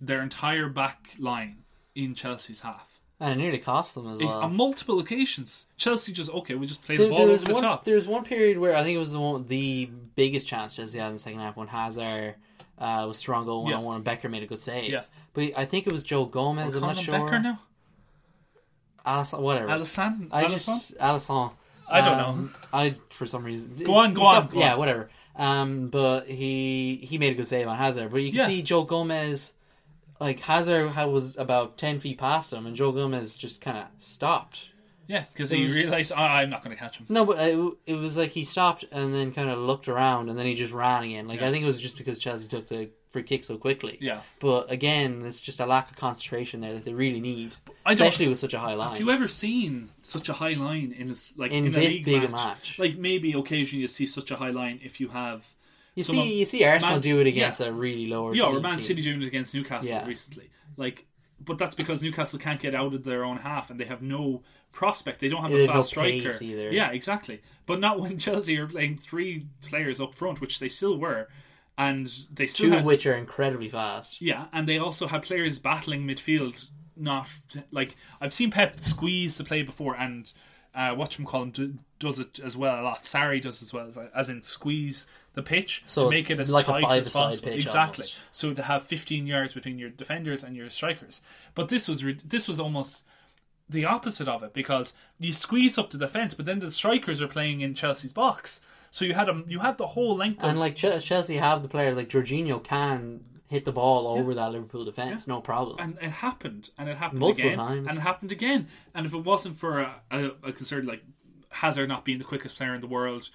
their entire back line in Chelsea's half. And it nearly cost them as It- well. on multiple occasions, Chelsea just okay. We just play the There, ball over was the one. top. There was one period where I think it was the one, the biggest chance Chelsea had in the second half when Hazard uh, was strong goal one on one and Becker made a good save. Yeah. but I think it was Joe Gomez. I'm not sure. Becker now. Alisson, whatever. Alisson. I Alisson? just Alisson. I don't Um, know. I for some reason Go on, go on, got- go yeah, on. whatever. Um, but he he made a good save on Hazard. But you can Yeah. see Joe Gomez, like Hazard was about ten feet past him, and Joe Gomez just kind of stopped. Yeah, because he was- realised oh, ah, I'm not going to catch him. No, but it, it was like he stopped and then kind of looked around, and then he just ran again. Like Yeah. I think it was just because Chelsea took the free kick so quickly. Yeah. But again, it's just a lack of concentration there that they really need, I don't- especially with such a high line. Have you ever seen such a high line in a, s- like In a this league big a match? Like maybe occasionally you see such a high line if you have You see, you see Arsenal Man- do it against yeah. a really lower. yeah, or league Man team. City doing it against Newcastle Yeah. recently. Like, but that's because Newcastle can't get out of their own half and they have no prospect. They don't have Yeah, a fast no striker. either. Yeah, exactly. But not when Chelsea are playing three players up front, which they still were, and they still two had of which are incredibly fast. Yeah, and they also had players battling midfield. Not like I've seen Pep squeeze the play before, and Uh, Whatchamacallit do, does it as well a lot. Sarri does as well as, as in squeeze the pitch So to make it as like tight as possible. pitch exactly. almost. So to have 15 yards between your defenders and your strikers. But this was re- this was almost the opposite of it because you squeeze up to the defense, but then the strikers are playing in Chelsea's box. So you had a you had the whole length of And like Ch- Chelsea have the players like Jorginho can hit the ball over that Liverpool defense, no problem. and it happened, and it happened Multiple again, times. and it happened again. And if it wasn't for a, a, a concern like Hazard not being the quickest player in the world,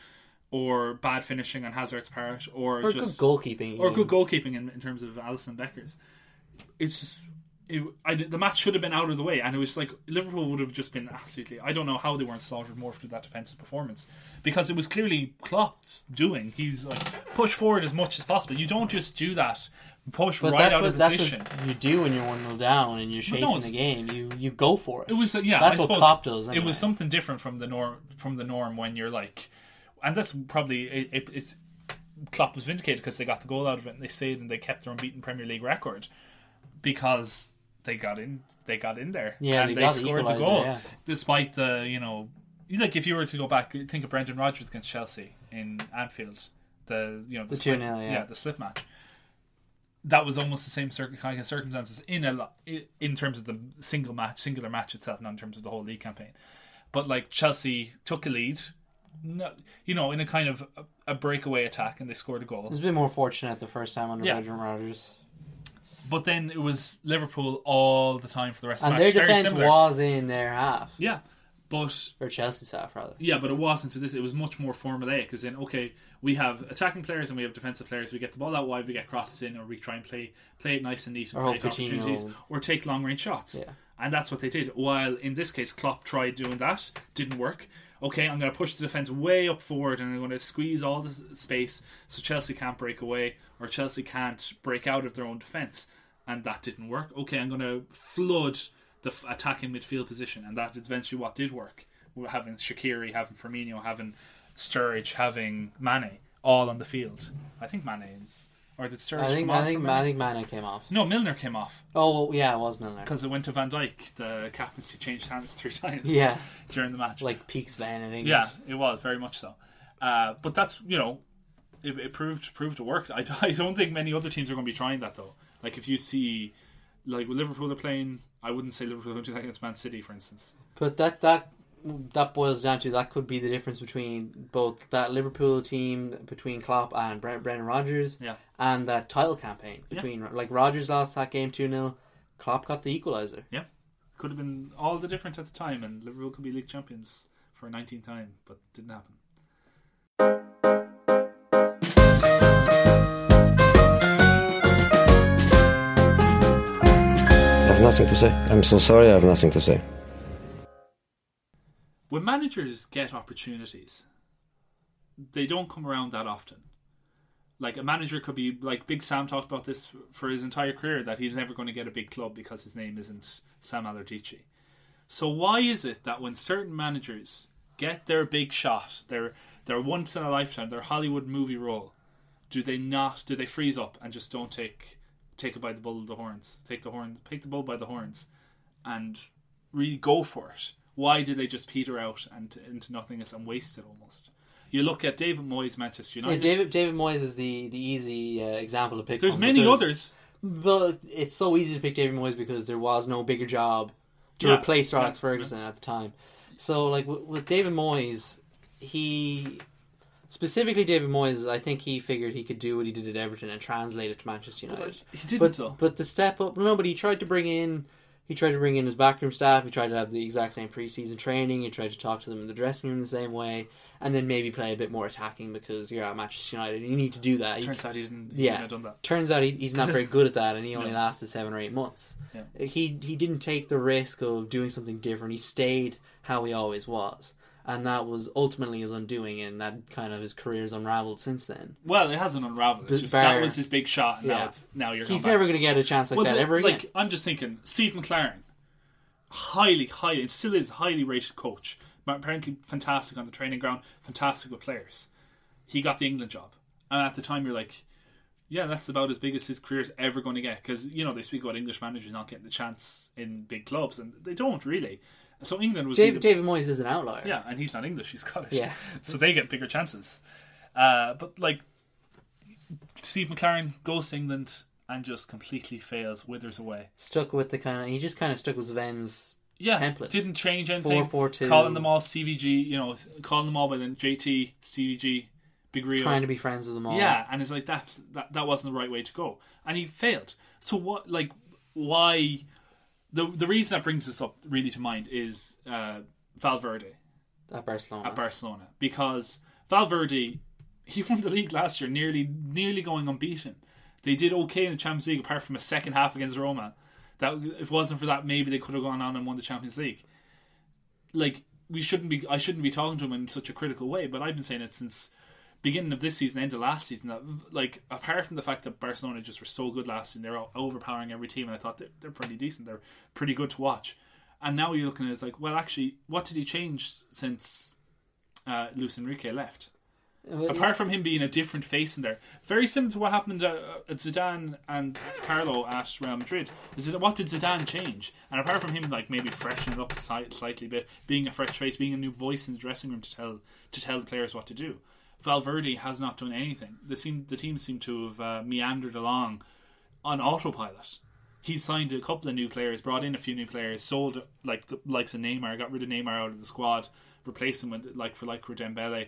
or bad finishing on Hazard's part, or, or just good goalkeeping, or good goalkeeping in, in terms of Alisson Becker's, it's just. It, I, the match should have been out of the way, and it was like Liverpool would have just been absolutely. I don't know how they weren't slaughtered more through that defensive performance because it was clearly Klopp's doing. He's like push forward as much as possible. You don't just do that, push But right out what of position. you do when you're one 0 down and you're chasing no, the game. You you go for it. It was uh, yeah. That's I what Klopp does. It was something different from the norm from the norm when you're like, and that's probably it, it, it's Klopp was vindicated because they got the goal out of it and they stayed and they kept their unbeaten Premier League record because they got in they got in there Yeah, and they they, the scored the equaliser, goal yeah. despite the you know like if you were to go back think of Brendan Rodgers against Chelsea in Anfield the you know The slip- 2-0, yeah. the slip match that was almost the same cir- kind of circumstances in a lot in terms of the single match, singular match itself, not in terms of the whole league campaign. But like Chelsea took a lead, no, you know, in a kind of a, breakaway attack, and they scored a goal. It was a bit more fortunate the first time under Yeah. Brendan Rodgers, But then it was Liverpool all the time for the rest of and the match. their Very defense similar. was in their half yeah, but or Chelsea's half rather. Yeah, but it wasn't to this. It was much more formulaic. As in, okay, we have attacking players and we have defensive players. We get the ball out wide, we get crosses in, or we try and play play it nice and neat and Or create Coutinho- opportunities, or take long range shots. Yeah. And that's what they did. While in this case, Klopp tried doing that, didn't work. Okay, I'm going to push the defense way up forward, and I'm going to squeeze all the space so Chelsea can't break away, or Chelsea can't break out of their own defense, and that didn't work. Okay, I'm going to flood the attacking midfield position, and that is eventually what did work. Having Shaqiri, having Firmino, having Sturridge, having Mane, all on the field. I think Mane, or did Sturridge I think come I on think for I think Mane came off. No, Milner came off Oh yeah, it was Milner. because it went to Van Dijk. The captaincy changed hands three times. Yeah, during the match. like peaks van in England. yeah, it was very much so. Uh, but that's you know, it, it proved proved to work. I, I don't think many other teams are going to be trying that though. Like if you see, like Liverpool are playing, I wouldn't say Liverpool are going to do that against Man City, for instance. But that that that boils down to that could be the difference between both that Liverpool team between Klopp and Bre- Brendan Rodgers Yeah. and that title campaign between like Rodgers lost that game 2-0 Klopp got the equalizer Yeah, could have been all the difference at the time, and Liverpool could be league champions for a 19th time, but didn't happen. I have nothing to say. I'm so sorry, I have nothing to say. When managers get opportunities, they don't come around that often. Like a manager could be like Big Sam talked about this for his entire career that he's never going to get a big club because his name isn't Sam Allardyce. So why is it that when certain managers get their big shot, their their once in a lifetime, their Hollywood movie role, do they not? Do they freeze up and just don't take take it by the bull of the horns, take the horn, take the bull by the horns, and really go for it? Why do they just peter out and into nothingness and waste it almost? You look at David Moyes, Manchester yeah, United. David David Moyes is the the easy uh, example to pick There's many because- others. but it's so easy to pick David Moyes because there was no bigger job to Yeah. replace Alex Yeah. Ferguson at the time so like with, with David Moyes he specifically David Moyes I think he figured he could do what he did at Everton and translate it to Manchester United He didn't but though. but the step up no but he tried to bring in he tried to bring in his backroom staff he tried to have the exact same preseason training he tried to talk to them in the dressing room the same way and then maybe play a bit more attacking because you're at Manchester United and you need to do that Turns out he didn't. He yeah, yeah, done that. turns out he, he's not very good at that, and he only No. lasted seven or eight months. Yeah. He he didn't take the risk of doing something different. He stayed how he always was, and that was ultimately his undoing, and that kind of his career's unraveled since then. Well, it hasn't unraveled. It's just Bar- that was his big shot. And Yeah. now it's now you're. He's never going to get a chance like Well, that the- ever again. Like I'm just thinking, Steve McClaren, highly, highly, and still is a highly rated coach. Apparently, fantastic on the training ground, fantastic with players. He got the England job, and at the time, you're like, yeah, that's about as big as his career's ever going to get. Because you know they speak about English managers not getting the chance in big clubs, and they don't really. So England was David, David Moyes is an outlier. yeah, and he's not English; he's Scottish. Yeah. so they get bigger chances. Uh, but like Steve McClaren goes to England and just completely fails, withers away. Stuck with the kind of he just kind of stuck with Sven's Yeah, template. didn't change anything. 4-4-2. Calling them all CVG, you know, calling them all by then JT, CVG, Big Rio. trying to be friends with them all. Yeah, and it's like that's that that wasn't the right way to go, and he failed. So what? Like, why? The the reason that brings this up really to mind is uh, Valverde at Barcelona. at Barcelona because Valverde he won the league last year, nearly nearly going unbeaten. They did okay in the Champions League, apart from a second half against Roma. That if it wasn't for that, maybe they could have gone on and won the Champions League. Like we shouldn't be, I shouldn't be talking to him in such a critical way, but I've been saying it since beginning of this season, end of last season. That like apart from the fact that Barcelona just were so good last season, they're overpowering every team, and I thought they're, they're pretty decent. They're pretty good to watch. And now you're looking at it, it's like, well, actually, what did he change since uh, Luis Enrique left? Well, Apart from him being a different face in there, very similar to what happened uh, at Zidane and Carlo at Real Madrid. Is it what did Zidane change? And apart from him, like maybe freshening it up slight- slightly, bit, being a fresh face, being a new voice in the dressing room to tell to tell the players what to do, Valverde has not done anything. The seem the team seem to have uh, meandered along on autopilot. He signed a couple of new players, brought in a few new players, sold like the likes of Neymar, got rid of Neymar out of the squad, replaced him with like for like with Dembele.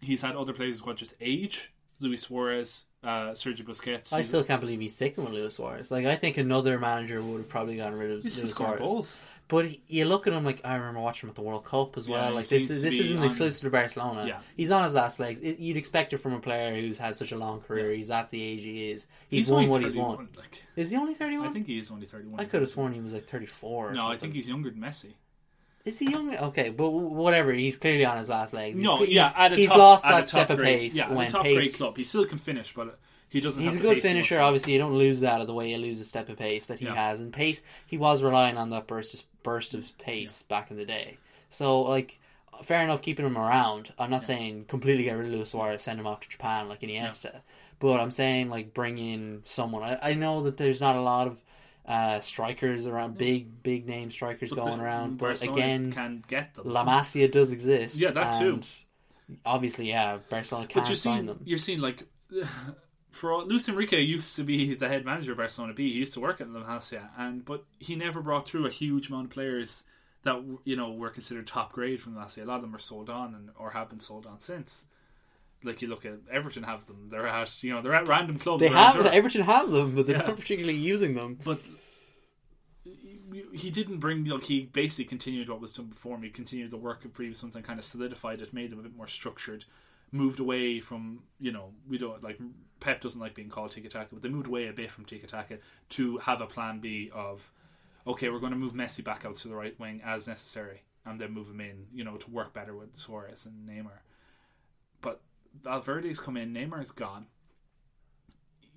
He's had other players who just age, Luis Suarez, uh, Sergio Busquets. I still can't believe he's sticking with Luis Suarez. Like I think another manager would have probably gotten rid of he's Luis Suarez. goals. But you look at him like I remember watching him at the World Cup as well. he like this is this isn't on- exclusive to Barcelona. Yeah. He's on his last legs. It, you'd expect it from a player who's had such a long career. He's at the age he is. He's, won only what he's 31, won. Like, Is he only thirty one? I think he is only thirty-one. I could have sworn he was like thirty four. No, I think he's younger than Messi. Is he young? Okay, but whatever. He's clearly on his last legs. No, he's, yeah, at a he's top, lost that top step of pace Yeah, when top pace. grade club. He still can finish, but he doesn't. He's a good finisher. Obviously, you don't lose that of the way you lose a step of pace that he Yeah. has. And pace, he was relying on that burst of, burst of pace back in the day. So, like, fair enough keeping him around. I'm not saying completely get rid of Luis Suarez, send him off to Japan like Iniesta. But I'm saying like bring in someone. I, I know that there's not a lot of uh, strikers around, big big name strikers But going the- around. But again, can get them. La Masia does exist. Yeah, that too. Obviously, yeah, Barcelona can't you're seeing, them. you're seeing like for Luis Enrique used to be the head manager of Barcelona B. He used to work at La Masia, and but he never brought through a huge amount of players that you know were considered top grade from La Masia. A lot of them are sold on and or have been sold on since. Like you look at Everton have them. They're at you know they're at random clubs. They have. Everton have them, but they're Yeah. not particularly using them. but he didn't bring like he basically continued what was done before him. He continued the work of previous ones and kind of solidified it, made them a bit more structured. Moved away from you know we don't like Pep doesn't like being called tiki taka, but they moved away a bit from tiki taka to have a plan B of okay we're going to move Messi back out to the right wing as necessary and then move him in you know to work better with Suarez and Neymar. But Valverde's come in, Neymar's gone.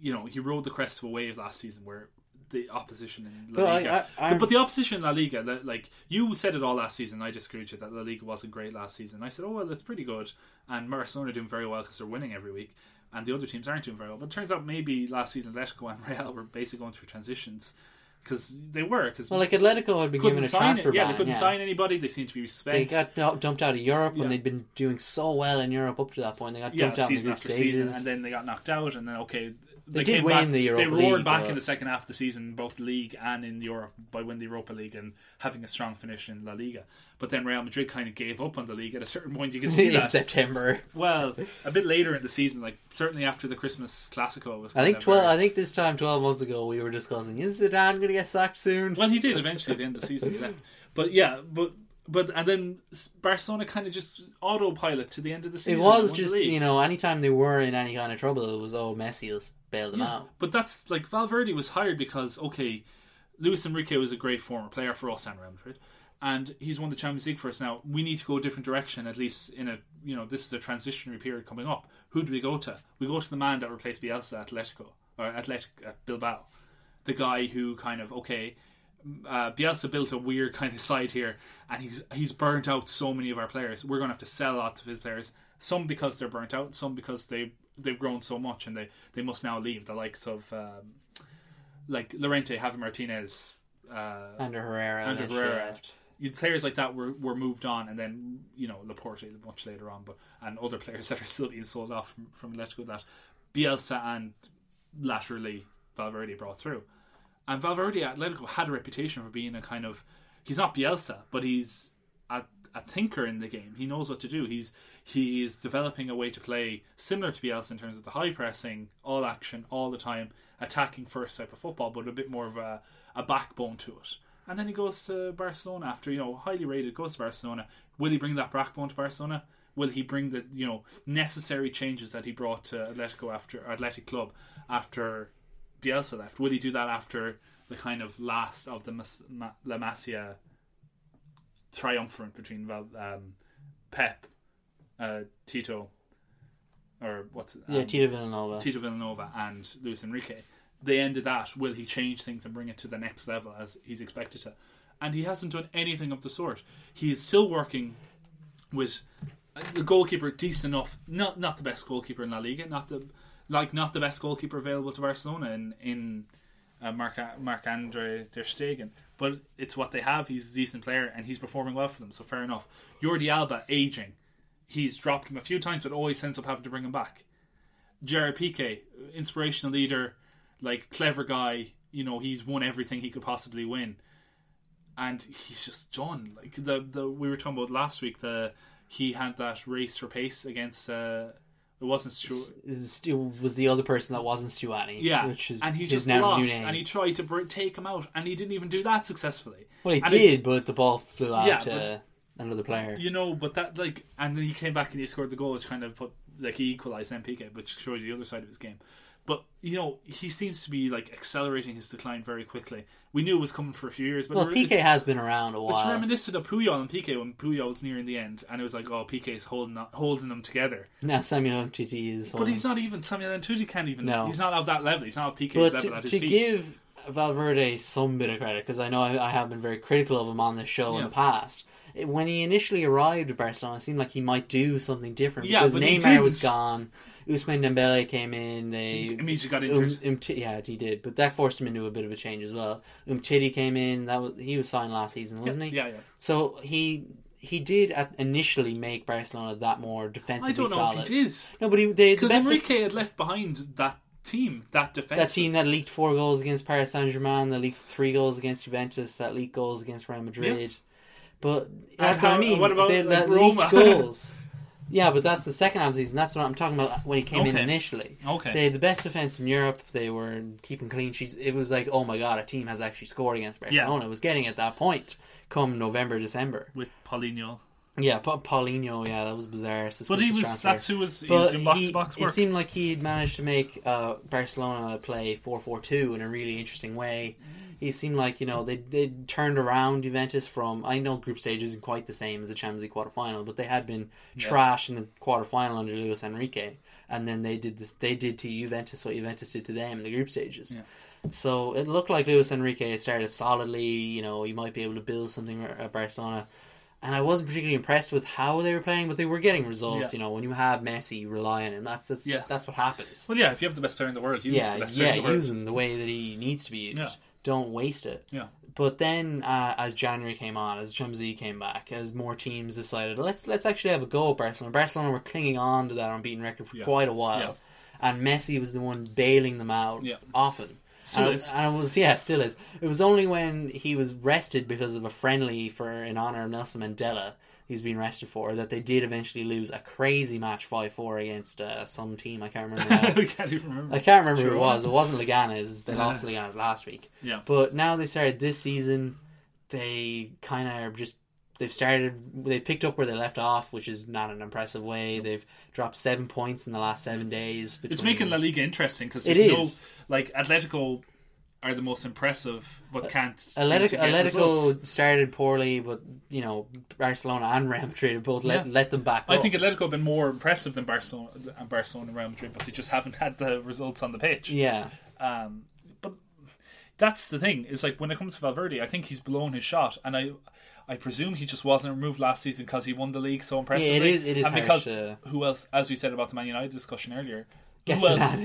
You know he rode the crest of a wave last season where the opposition in La But Liga. I- I'm- but the opposition in La Liga, like you said it all last season, I disagree with you that La Liga wasn't great last season. I said, oh well, it's pretty good, and Barcelona are doing very well because they're winning every week, and the other teams aren't doing very well. But it turns out maybe last season Atletico and Real were basically going through transitions because they were because Well, like Atletico had been given a transfer it. Yeah, ban. they couldn't yeah. sign anybody. They seemed to be spent. They got du- dumped out of Europe, Yeah. and they'd been doing so well in Europe up to that point. They got yeah, dumped out in the group stages. season, and then they got knocked out, and then okay, They they, did win back, the Europa They roared League, back but- in the second half of the season, both the league and in Europe, by winning the Europa League and having a strong finish in La Liga. But then Real Madrid kind of gave up on the league at a certain point. You can see in that. September. Well, a bit later in the season, like certainly after the Christmas Classico, was. I think twelve. very- I think this time twelve months ago we were discussing is Zidane going to get sacked soon? Well, he did eventually at the end of the season. He left. But yeah, but but and then Barcelona kind of just autopilot to the end of the season. it was and won the just you know anytime they were in any kind of trouble, it was oh Messi bail them Yeah, out. But that's like Valverde was hired because okay, Luis Enrique was a great former player for us and Real Madrid, and he's won the Champions League for us. Now we need to go a different direction. At least in a you know this is a transitionary period coming up. Who do we go to? We go to the man that replaced Bielsa at Atletico or Athletic at Bilbao, the guy who kind of okay. Uh, Bielsa built a weird kind of side here, and he's he's burnt out so many of our players. We're going to have to sell lots of his players. Some because they're burnt out, some because they they've grown so much and they, they must now leave. The likes of um, like Llorente, Javi Martinez, uh, Ander Herrera, eventually Herrera, you players like that were, were moved on, and then you know Laporte much later on, but and other players that are still being sold off from, from Atletico that Bielsa and laterally Valverde brought through. And Valverde at Atletico had a reputation for being a kind of he's not Bielsa, but he's a, a thinker in the game. He knows what to do. He's he is developing a way to play similar to Bielsa in terms of the high pressing, all action, all the time, attacking first type of football, but a bit more of a, a backbone to it. And then he goes to Barcelona after, you know, highly rated, goes to Barcelona. Will he bring that backbone to Barcelona? Will he bring the, you know, necessary changes that he brought to Atletico after Athletic Club after Bielsa left? Will he do that after the kind of last of the Mas- Ma- La Masia triumvirate between Val- um, Pep, uh, Tito, or what's it? Yeah, um, Tito Vilanova. Tito Vilanova and Luis Enrique. They ended that. Will he change things and bring it to the next level as he's expected to? And he hasn't done anything of the sort. He is still working with the goalkeeper decent enough. Not not the best goalkeeper in La Liga. Not the like not the best goalkeeper available to Barcelona in in uh, Marc Marc Andre ter Stegen. But it's what they have. He's a decent player and he's performing well for them. So fair enough. Jordi Alba aging. He's dropped him a few times, but always ends up having to bring him back. Gerard Piqué, inspirational leader, like clever guy. You know, he's won everything he could possibly win, and he's just done. Like the the we were talking about last week. The he had that race for pace against. Uh, it wasn't Stuart. It was the other person that wasn't Stuani. Yeah, which is and he just lost, new name. and he tried to take him out, and he didn't even do that successfully. well, he And did, but the ball flew out Yeah, to another player. You know, but that like, and then he came back and he scored the goal, which kind of put like he equalised MPK, which showed you the other side of his game. But you know, he seems to be like accelerating his decline very quickly. We knew it was coming for a few years, but well, Piqué has been around a while. It's reminiscent of Puyol and Piqué when Puyol was nearing the end, and it was like, oh, Piqué's holding up, holding them together. now Samuel Umtiti is. But he's not even Samuel Umtiti can't even. No. he's not of that level. He's not of Piqué's But level to, at his to peak. give Valverde some bit of credit, because I know I, I have been very critical of him on this show in the past. When he initially arrived at Barcelona, it seemed like he might do something different Yeah, because Neymar was gone. Ousmane Dembele came in. They um, immediately got Um, injured. Umti- yeah, he did, but that forced him into a bit of a change as well. Umtiti came in. That was he was signed last season, wasn't he? yeah, yeah. So he he did at, initially make Barcelona that more defensively solid. I don't know solid. if he did No, but he they, the because of- Enrique had left behind that team, that defense. that team that leaked four goals against Paris Saint Germain, that leaked three goals against Juventus, that leaked goals against Real Madrid. But that's what I mean. what about, they, like, that Roma? leaked goals. Yeah, but that's the second half of the season. That's what I'm talking about when he came in Okay. initially. Okay. They had the best defense in Europe. They were keeping clean sheets. It was like, oh my god, a team has actually scored against Barcelona. It was getting at that point come November, December. with Paulinho. Yeah, pa- Paulinho, yeah, that was bizarre. But he suspicious was transfer. that's who was he was box he- to box it work. seemed like he had managed to make uh, Barcelona play 4-4-2 in a really interesting way. He seemed like you know they they turned around Juventus from I know group stage isn't quite the same as the Champions League quarter final, but they had been trash in the quarter final under Luis Enrique, and then they did this. They did to Juventus what Juventus did to them in the group stages. So it looked like Luis Enrique started solidly. You know, he might be able to build something at Barcelona. And I wasn't particularly impressed with how they were playing, but they were getting results. Yeah. You know, when you have Messi, you rely on him. That's that's Yeah. that's what happens. well, yeah, if you have the best player in the world, use yeah, the best player yeah, in the world. use him the way that he needs to be used. Don't waste it. Yeah. But then, uh, as January came on, as League came back, as more teams decided, let's let's actually have a go at Barcelona. Barcelona were clinging on to that unbeaten record for Yeah. quite a while, Yeah. and Messi was the one bailing them out Yeah. often. Still and, is. and it was yeah, still is. It was only when he was rested because of a friendly for in honor of Nelson Mandela. He's been rested for that they did eventually lose a crazy match five four against uh, some team I can't remember. I can't even remember. I can't remember Sure who it was. It wasn't Leganes. They Yeah. lost to Leganes last week. Yeah. But now they started this season. They kind of are just they've started. They picked up where they left off, which is not an impressive way. They've dropped seven points in the last seven days. It's making La Liga interesting because it is no like Atletico are the most impressive, but can't. Atletico, Atletico started poorly, but you know Barcelona and Real Madrid have both let Yeah. let them back. I up. think Atletico have been more impressive than Barcelona and Barcelona and Real Madrid, but they just haven't had the results on the pitch. yeah, Um, but that's the thing. Is like when it comes to Valverde, I think he's blown his shot, and I, I presume he just wasn't removed last season because he won the league so impressively. Yeah, it is- it is and because to- who else? As we said about the Man United discussion earlier, who else?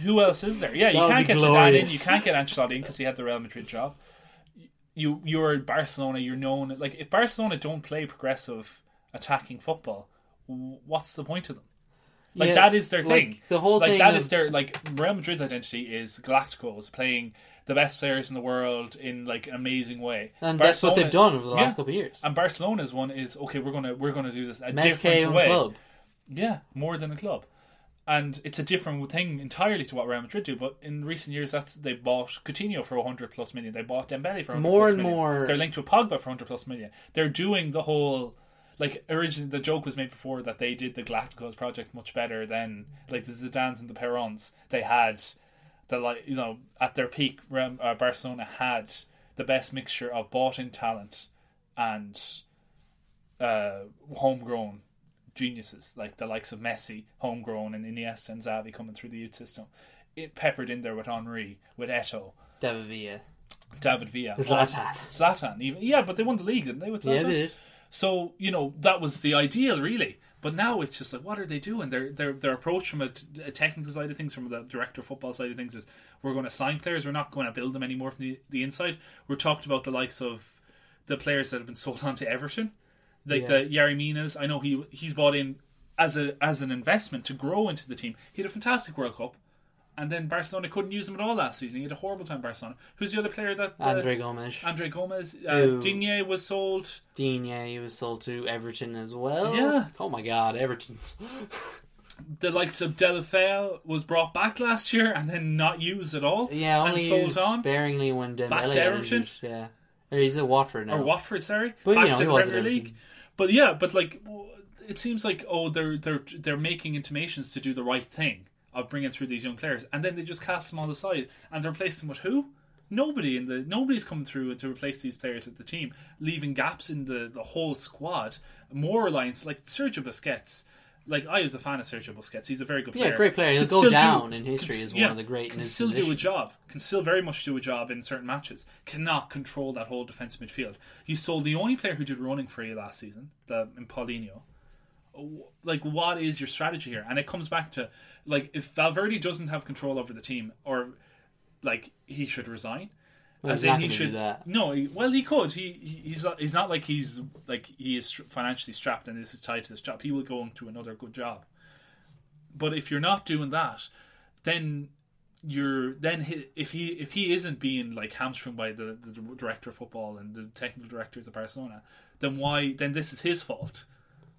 Who else is there? Yeah, you That would can't get Zidane in. You can't get Ancelotti in because he had the Real Madrid job. you you're in Barcelona. You're known like if Barcelona don't play progressive attacking football, what's the point of them? Like Yeah, that is their like, thing. the whole like thing that of- is their like Real Madrid's identity is Galacticos playing the best players in the world in like an amazing way. And that's what they've done over the last Yeah. couple of years. And Barcelona's one is okay. We're gonna we're gonna do this a Mezque different way. club. Yeah, more than a club. And it's a different thing entirely to what Real Madrid do. But in recent years, that's they bought Coutinho for 100 plus million. They bought Dembele for 100 More plus and million. more- They're linked to a Pogba for 100 plus million. They're doing the whole like originally the joke was made before that they did the Galacticos project much better than like the Zidanes and the Perrons. They had the like you know at their peak, uh, Barcelona had the best mixture of bought in talent and uh, homegrown geniuses like the likes of Messi, homegrown, and Iniesta and Xavi coming through the youth system. It peppered in there with Henry, with Eto'o, David Villa. David Villa, Zlatan. Zlatan, even yeah, but they won the league, didn't they? With Zlatan? Yeah, they did. So you know that was the ideal, really. But now it's just like, what are they doing? Their their their approach from a technical side of things, from the director of football side of things, is we're going to sign players. We're not going to build them anymore from the, the inside. We're talked about the likes of the players that have been sold on to Everton, like Yeah. the Yerry Minas. I know he he's bought in as a as an investment to grow into the team. He had a fantastic World Cup. And then Barcelona couldn't use him at all last season. He had a horrible time. Barcelona. Who's the other player that? Uh, Andre Gomes. Andre Gomes. Uh, Digne was sold. Digne he was sold to Everton as well. Yeah. Oh my god, Everton. the likes of Deulofeu was brought back last year and then not used at all. Yeah, and only sold used on. sparingly when Dembele Back to Everton? injured, Yeah. Or he's at Watford now. or Watford, sorry, But, you know, to he the was Premier Everton. But yeah, but like it seems like oh they're they're they're making intimations to do the right thing of bringing through these young players, and then they just cast them on the side and they replace them with who? Nobody in the nobody's coming through to replace these players at the team, leaving gaps in the the whole squad. More reliance like Sergio Busquets. Like I was a fan of Sergio Busquets. He's a very good player. Yeah, great player. He'll Can go still do- down in history as one of the great in Can still do a job. Can still very much do a job in certain matches. Cannot control that whole defensive midfield. You sold the only player who did running for you last season, the in Paulinho. Like, what is your strategy here? And it comes back to like if Valverde doesn't have control over the team, or like he should resign. Well, As in, he should. No, he, well, he could. He, he he's not. He's not like he's like he is financially strapped and this is tied to this job. He will go into another good job. But if you're not doing that, then you're then he, if he if he isn't being like hamstrung by the, the director of football and the technical directors of Barcelona, then why? Then this is his fault.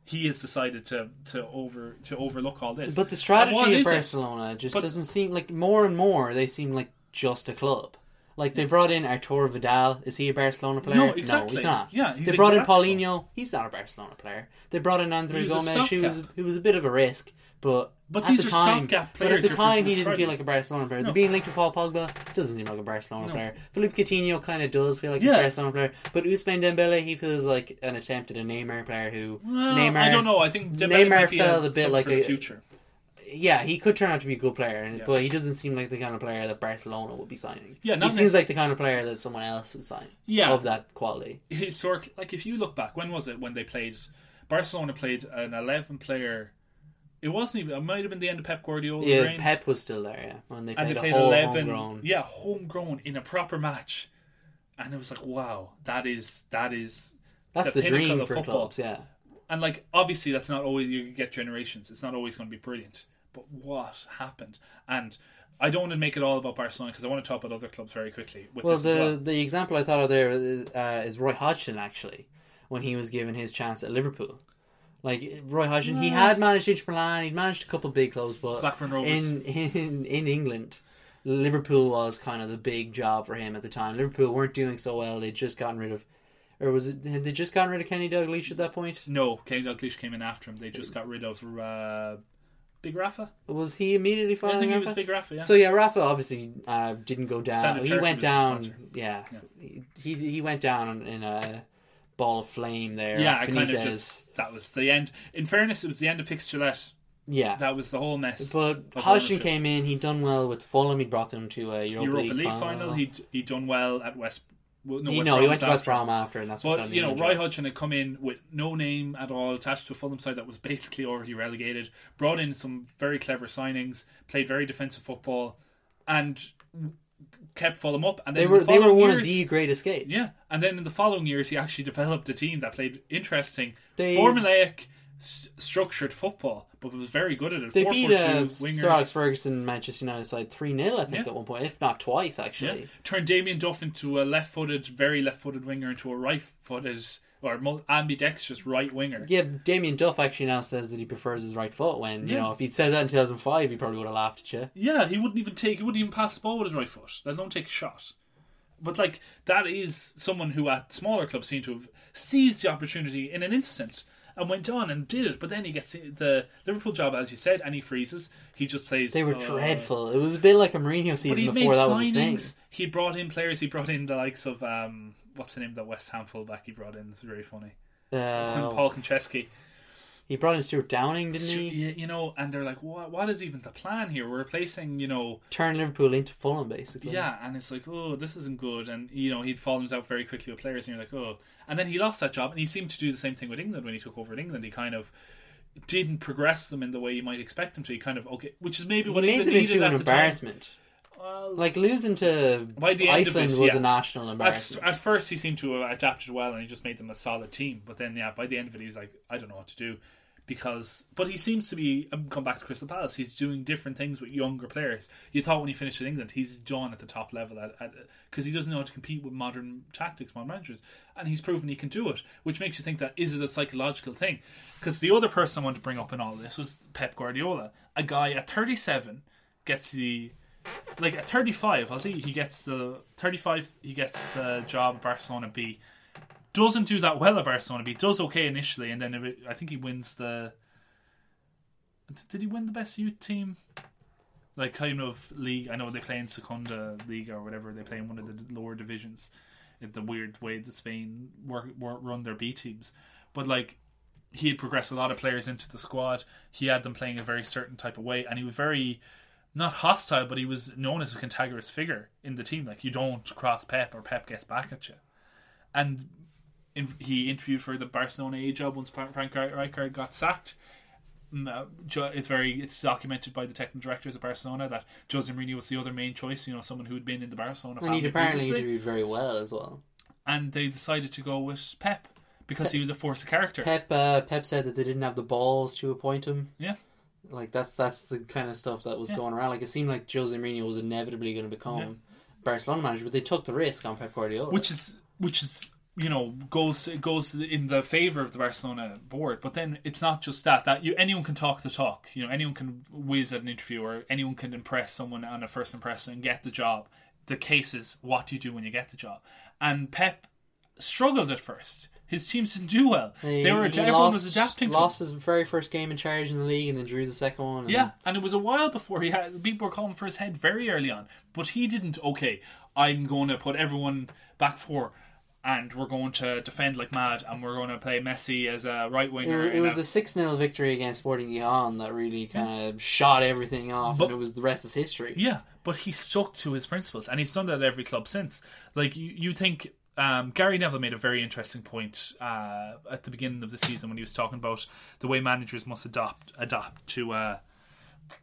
He has decided to to over to overlook all this. But the strategy of is it? Barcelona just But- doesn't seem like more and more they seem like just a club. Like they brought in Arturo Vidal. Is he a Barcelona player? No, exactly. he's not. Yeah, he's they brought in. Paulinho. He's not a Barcelona player. They brought in Andre He was a who was a bit of a risk, but But at these the are time, but at the time he didn't feel like a Barcelona player. No. The being linked to Paul Pogba doesn't seem like a Barcelona No. player. Philippe Coutinho kind of does feel like Yeah. a Barcelona player, but Ousmane Dembele he feels like an attempt at a Neymar player who Well, Neymar. I don't know. I think Dembele Neymar felt a, a bit like a future. Yeah, he could turn out to be a good player, and Yeah. but he doesn't seem like the kind of player that Barcelona would be signing. Yeah, he seems like the kind of player that someone else would sign. Yeah. of that quality. historically, like if you look back, when was it when they played? Barcelona played an eleven-player. It wasn't even. It might have been the end of Pep Guardiola's Yeah, reign, Pep was still there. Yeah, when they and played, they played a whole eleven. homegrown. Yeah, homegrown in a proper match, and it was like, wow, that is that is That's the the, dream of for football. clubs. Yeah, and like obviously that's not always you get generations. It's not always going to be brilliant. But what happened? And I don't want to make it all about Barcelona because I want to talk about other clubs very quickly. With well, this the as well. the example I thought of there is, uh, is Roy Hodgson actually, when he was given his chance at Liverpool. Like Roy Hodgson, he had managed Inter Milan, he'd managed a couple of big clubs, but Blackburn Rovers. in in in England, Liverpool was kind of the big job for him at the time. Liverpool weren't doing so well; they'd just gotten rid of, or was it had they just gotten rid of Kenny Dalglish at that point? No, Kenny Dalglish came in after him. They just got rid of uh, Big Rafa. Was he immediately following? I think he was Big Rafa. Yeah. So yeah, Rafa obviously uh, didn't go down. He went down. sponsor. Yeah, he he went down in a ball of flame there. yeah, I kind of just that was the end. In fairness, it was the end of Fixturelette. yeah. That was the whole mess. but Hodgson came in. He'd done well with Fulham. He'd brought them to a Europa, Europa League, League, final. final. He he done well at West. Well, no, he, no, he went to West after. Brom after, and that's what But him you know. Roy Hodgson had come in with no name at all, attached to a Fulham side that was basically already relegated. Brought in some very clever signings, played very defensive football, and kept Fulham up, and then They were the they were one years, of the great escapes. yeah, and then in the following years, he actually developed a team that played interesting, They- formulaic, s- structured football, but was very good at it. They 4 beat 4 uh, 2 Sir Alex wingers. Ferguson Manchester United side 3 0, I think, Yeah. at one point, if not twice, Yeah, actually. turned Damien Duff into a left-footed, very left-footed winger into a right-footed or mul- ambidextrous right winger. Yeah, Damien Duff actually now says that he prefers his right foot. When you know, if he'd said that in 2005, he probably would have laughed at you. Yeah, he wouldn't even take. He wouldn't even pass the ball with his right foot. Let alone take a shot. But like that is someone who at smaller clubs seem to have seized the opportunity in an instant and went on and did it. But then he gets the Liverpool job, as you said, and he freezes. He just plays. They were uh, dreadful. It was a bit like a Mourinho But season he made before that was a thing. He brought in players. He brought in the likes of um, what's the name of that West Ham fullback he brought in? It's very funny. Uh, Paul Konchesky. he brought in Stuart Downing, didn't he? You you know, and they're like, what? What is even the plan here? We're replacing, you know, Turn Liverpool into Fulham, basically. Yeah, and it's like, oh, this isn't good. And, you know, he'd fallen out very quickly with players, and you're like, oh. And then he lost that job, and he seemed to do the same thing with England when he took over at England. He kind of didn't progress them in the way you might expect him to. He kind of, okay, which is maybe He what made England them needed into at an embarrassment. Well, Like losing to By the end of Iceland it, was yeah. a national at, embarrassment. at first, he seemed to have adapted well, and he just made them a solid team. But then, yeah, by the end of it, he was like, I don't know what to do. Because, but he seems to be, I'm come back to Crystal Palace, he's doing different things with younger players. You thought when he finished in England, he's done at the top level because he doesn't know how to compete with modern tactics, modern managers. And he's proven he can do it, which makes you think that is it a psychological thing? Because the other person I wanted to bring up in all this was Pep Guardiola. A guy at 37 gets the like at 35 I'll see he gets the 35 he gets the job Barcelona B doesn't do that well at Barcelona B does okay initially and then I think he wins the did he win the best youth team like kind of league I know they play in Segunda League or whatever they play in one of the lower divisions in the weird way that Spain work, work run their B teams but like he had progressed a lot of players into the squad he had them playing a very certain type of way and he was very not hostile, but he was known as a cantankerous figure in the team. Like you don't cross Pep, or Pep gets back at you. And in, he interviewed for the Barcelona A job once Frank Rijkaard got sacked. Mm, uh, It's very it's documented by the technical directors of Barcelona that Jose Mourinho was the other main choice. You know, someone who had been in the Barcelona and he'd apparently interviewed very well as well. and they decided to go with Pep because he was a force of character. Pep uh, Pep said that they didn't have the balls to appoint him. Yeah. Like that's that's the kind of stuff that was Yeah. going around. Like it seemed like Jose Mourinho was inevitably going to become Yeah. Barcelona manager, but they took the risk on Pep Guardiola. which is which is you know goes goes in the favor of the Barcelona board. But then it's not just that that you anyone can talk the talk. You know anyone can whiz at an interview or anyone can impress someone on a first impression and get the job. The case is what do you do when you get the job. And Pep struggled at first. His teams didn't do well. He- they were everyone lost, was adapting. Lost his very first game in charge in the league, and then drew the second one. and- Yeah, and it was a while before he had people were calling for his head very early on, but he didn't. Okay, I'm going to put everyone back four, and we're going to defend like mad, and we're going to play Messi as a right winger. it and was a- six 0 victory against Sporting Gijon that really kind of shot everything off, But- and it was the rest is history. yeah, but he stuck to his principles, and he's done that at every club since. Like you, you think. Um, Gary Neville made a very interesting point uh, at the beginning of the season when he was talking about the way managers must adopt adapt to uh,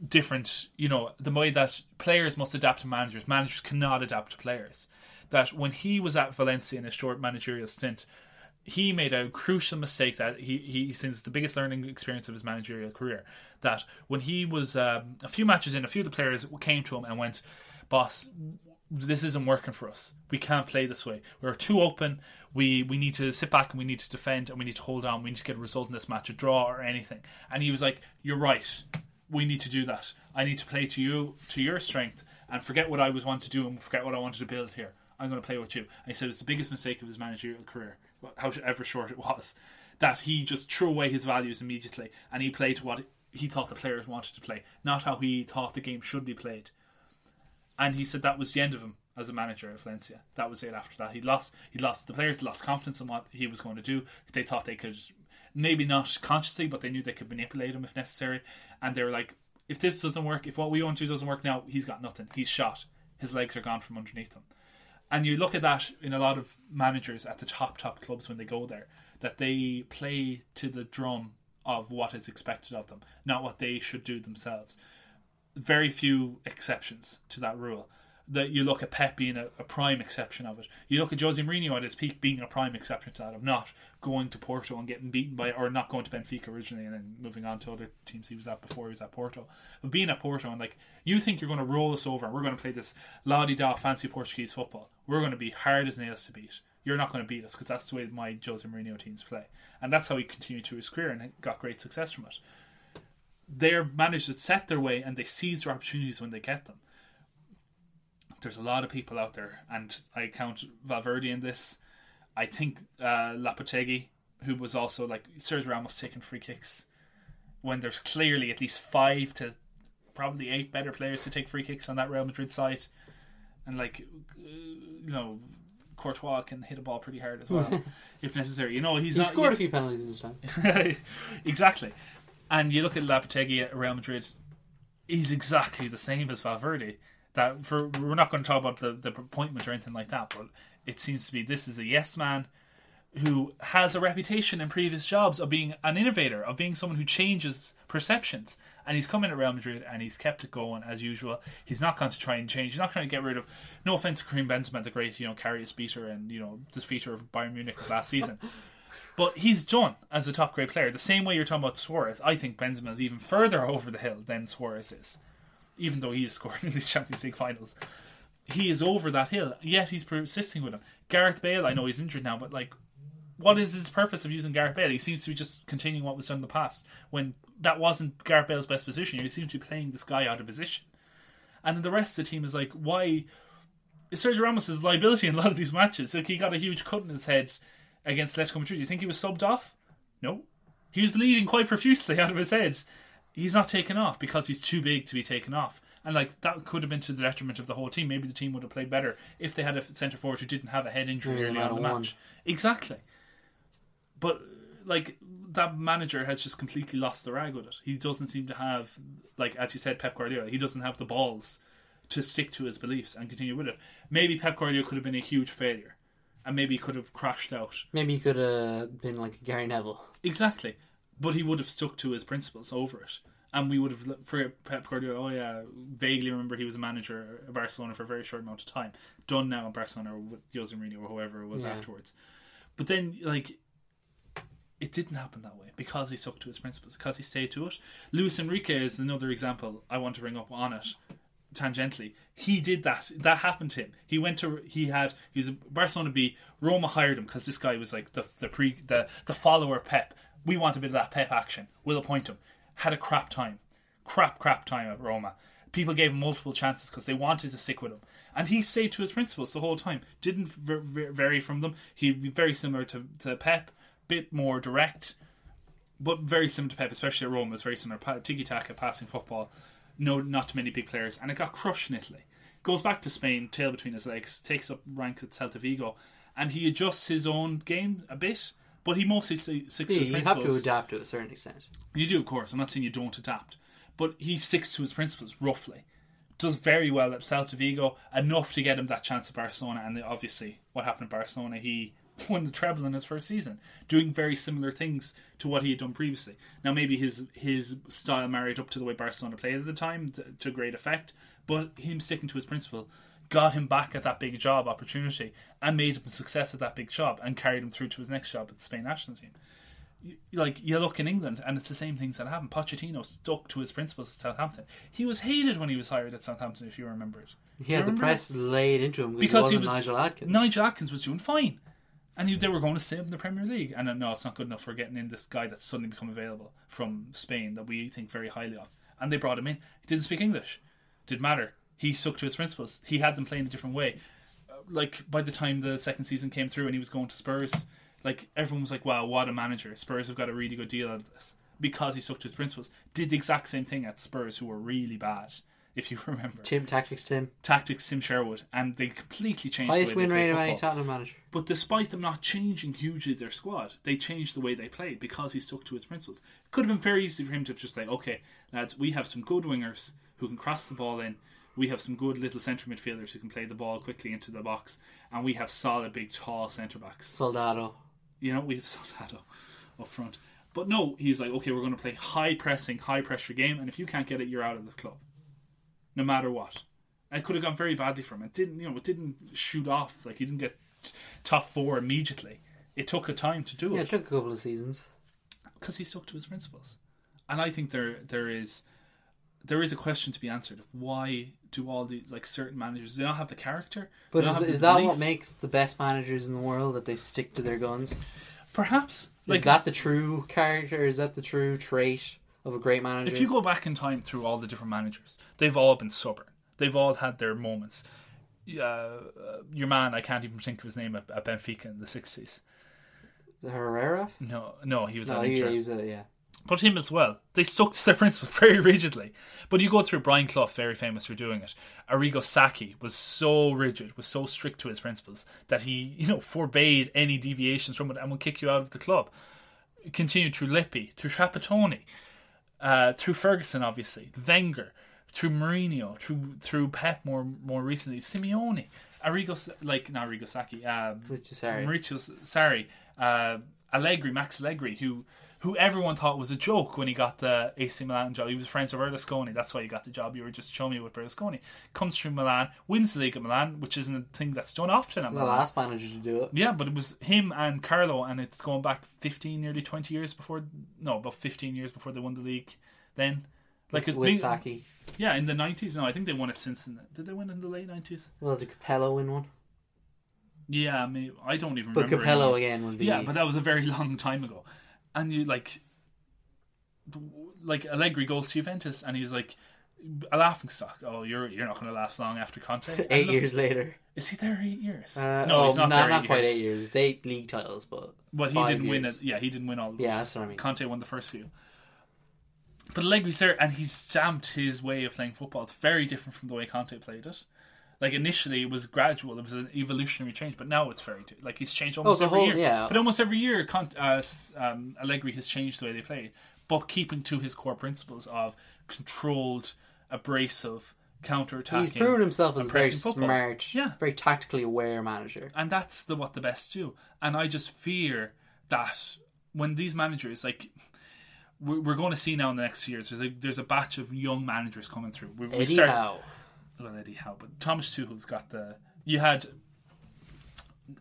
different, you know, the way that players must adapt to managers. Managers cannot adapt to players. That when he was at Valencia in a short managerial stint, he made a crucial mistake that he, he since the biggest learning experience of his managerial career. That when he was um, a few matches in, a few of the players came to him and went, "Boss, this isn't working for us. We can't play this way. We're too open. We we need to sit back and we need to defend and we need to hold on. We need to get a result in this match, a draw or anything." And he was like, "You're right. We need to do that. I need to play to you to your strength and forget what I was want to do and forget what I wanted to build here. I'm going to play with you." And he said was the biggest mistake of his managerial career, however short it was, that he just threw away his values immediately and he played what he thought the players wanted to play, not how he thought the game should be played and he said that was the end of him as a manager at Valencia. That was it. After that, he lost. He lost the players. Lost confidence in what he was going to do. They thought they could, maybe not consciously, but they knew they could manipulate him if necessary. And they were like, if this doesn't work, if what we want to do doesn't work now, he's got nothing. He's shot. His legs are gone from underneath him. And you look at that in a lot of managers at the top top clubs when they go there, that they play to the drum of what is expected of them, not what they should do themselves very few exceptions to that rule. That you look at Pep being a, a prime exception of it. You look at Jose Mourinho at his peak being a prime exception to that of not going to Porto and getting beaten by, or not going to Benfica originally and then moving on to other teams he was at before he was at Porto. But being at Porto and like, you think you're going to roll us over and we're going to play this la di da fancy Portuguese football. We're going to be hard as nails to beat. You're not going to beat us because that's the way my Jose Mourinho teams play. And that's how he continued to his career and got great success from it. They're managed to set their way and they seize their opportunities when they get them there's a lot of people out there, and I count Valverde in this. I think uh, Lopetegui, who was also like Sergio Ramos taking free kicks when there's clearly at least five to probably eight better players to take free kicks on that Real Madrid side, and like uh, you know. Courtois can hit a ball pretty hard as well, if necessary. You know, he's He not scored yet- a few penalties in his time. exactly. And you look at Lopetegui at Real Madrid, he's exactly the same as Valverde. That for we're not going to talk about the, the appointment or anything like that, but it seems to be this is a yes man who has a reputation in previous jobs of being an innovator, of being someone who changes perceptions. And he's come in at Real Madrid and he's kept it going as usual. He's not going to try and change. He's not trying to get rid of. No offense to Karim Benzema, the great you know Karius beater and you know defeater of Bayern Munich of last season. But he's done as a top grade player. The same way you're talking about Suarez, I think Benzema is even further over the hill than Suarez is. Even though he is scoring in these Champions League finals. He is over that hill, yet he's persisting with him. Gareth Bale, I know he's injured now, but like what is his purpose of using Gareth Bale? He seems to be just continuing what was done in the past. When that wasn't Gareth Bale's best position, he seems to be playing this guy out of position. And then the rest of the team is like, why Sergio Ramos is liability in a lot of these matches. Like he got a huge cut in his head against Atletico Madrid. Do you think he was subbed off? No. He was bleeding quite profusely out of his head. He's not taken off because he's too big to be taken off. And like that could have been to the detriment of the whole team. Maybe the team would have played better if they had a centre forward who didn't have a head injury Maybe early on the won. match. Exactly. But like that manager has just completely lost the rag with it. He doesn't seem to have, like as you said, Pep Guardiola. He doesn't have the balls to stick to his beliefs and continue with it. Maybe Pep Guardiola could have been a huge failure, and maybe he could have crashed out. Maybe he could have been like Gary Neville. Exactly, but he would have stuck to his principles over it, and we would have for Pep Guardiola. Oh yeah, vaguely remember he was a manager at Barcelona for a very short amount of time. Done now in Barcelona with Jose Mourinho or whoever it was Yeah. afterwards. But then like it didn't happen that way because he stuck to his principles, because he stayed to it. Luis Enrique is another example I want to bring up on it tangentially. He did that. That happened to him. He went to he had he's a Barcelona B. Roma hired him because this guy was like the the pre the the follower Pep. We want a bit of that Pep action. We'll appoint him. Had a crap time, crap crap time at Roma. People gave him multiple chances because they wanted to stick with him, and he stayed to his principles the whole time. Didn't vary from them. He'd be very similar to to Pep, bit more direct, but very similar to Pep, especially at Roma. It's very similar. Tiki taka, passing football. No, not too many big players, and it got crushed in Italy. Goes back to Spain, tail between his legs, takes up rank at Celta Vigo, and he adjusts his own game a bit. But he mostly st- sticks to his you have to adapt to a certain extent. You do, of course. I'm not saying you don't adapt, but he sticks to his principles roughly. Does very well at Celta Vigo, enough to get him that chance at Barcelona. And obviously, what happened at Barcelona, he won the treble in his first season, doing very similar things to what he had done previously. Now, maybe his his style married up to the way Barcelona played at the time to, to great effect, but him sticking to his principle got him back at that big job opportunity and made him a success at that big job and carried him through to his next job at the Spain national team like you look in England and it's the same things that happen. Pochettino stuck to his principles at Southampton. He was hated when he was hired at Southampton, if you remember it. He had the Remember press laid into him because he was Nigel Adkins. Nigel Adkins was doing fine, and he, they were going to stay up in the Premier League. And uh, no, it's not good enough for getting in this guy that's suddenly become available from Spain that we think very highly of. And they brought him in. He didn't speak English. Didn't matter. He stuck to his principles. He had them playing a different way. Like by the time the second season came through and he was going to Spurs, like everyone was like, "Wow, what a manager! Spurs have got a really good deal out of this." Because he stuck to his principles, did the exact same thing at Spurs, who were really bad, if you remember Tim tactics Tim. tactics Tim Sherwood, and they completely changed Highest the way win they rate of any. Tottenham manager. But despite them not changing hugely their squad, they changed the way they played because he stuck to his principles. It could have been very easy for him to just say, "Okay, lads, we have some good wingers who can cross the ball in. We have some good little centre midfielders who can play the ball quickly into the box, and we have solid, big, tall centre backs." Soldado. You know, we have Soldado up front. But no, he's like, okay, we're going to play high pressing, high pressure game, and if you can't get it, you're out of the club, no matter what. It could have gone very badly for him. It didn't, you know, it didn't shoot off. Like he didn't get t- top four immediately. It took a time to do Yeah, it it took a couple of seasons. because he stuck to his principles. And I think there there is there is a question to be answered of why do all the like certain managers they don't have the character. But is, is that belief. what makes the best managers in the world that they stick to their guns? perhaps like is that the true character? Is that the true trait of a great manager? if you go back in time through all the different managers, they've all been stubborn. They've all had their moments. Uh, your man, I can't even think of his name at, at Benfica in the sixties. the Herrera? No, no, he was No, at he, Inter. he was a, yeah. But him as well. They stuck to their principles very rigidly. But you go through Brian Clough, very famous for doing it. Arrigo Sacchi was so rigid, was so strict to his principles that he, you know, forbade any deviations from it and would kick you out of the club. Continued through Lippi, through Trapattoni, uh, through Ferguson, obviously, Wenger, through Mourinho, through through Pep more more recently, Simeone, Arrigo, like not Arrigo Sacchi, um, Maurizio Sarri. Maurizio Sarri, uh, Allegri, Max Allegri, who who everyone thought was a joke when he got the AC Milan job. He was friends with Berlusconi. That's why he got the job. You were just showing me with Berlusconi. Comes through Milan, wins the league at Milan, which isn't a thing that's done often at The Milan. last manager to do it. Yeah, but it was him and Carlo, and it's going back 15, nearly 20 years before. No, about 15 years before they won the league. Then, like it's with Sacchi. Yeah, in the 90s. No, I think they won it since. Did they win in the late 90s? Well, did Capello win one? Yeah, maybe, I don't even But remember. Capello anymore. again would be. Yeah, but that was a very long time ago. And you like, like Allegri goes to Juventus, and he's like a laughing stock. Oh, you're you're not going to last long after Conte. Eight look- years later. Is he there eight years? Uh, no, oh, he's not no, there. not eight quite years. eight years. It's eight league titles, but But he didn't win it. Yeah, he didn't win all. Those. Yeah, that's what I mean. Conte won the first few. But Allegri's there, and he's stamped his way of playing football. It's very different from the way Conte played it. Like initially, it was gradual. It was an evolutionary change, but now it's very like he's changed almost the every whole- year. yeah. But almost every year, uh, um, Allegri has changed the way they play, but keeping to his core principles of controlled, abrasive, counter-attacking. he's proven himself as a very football. smart, Yeah, very tactically aware manager. and that's the what the best do. And I just fear that when these managers like. We're we're going to see now in the next few years. There's a, there's a batch of young managers coming through. We, we start- Well, Eddie Howe, but Thomas Tuchel's got the. You had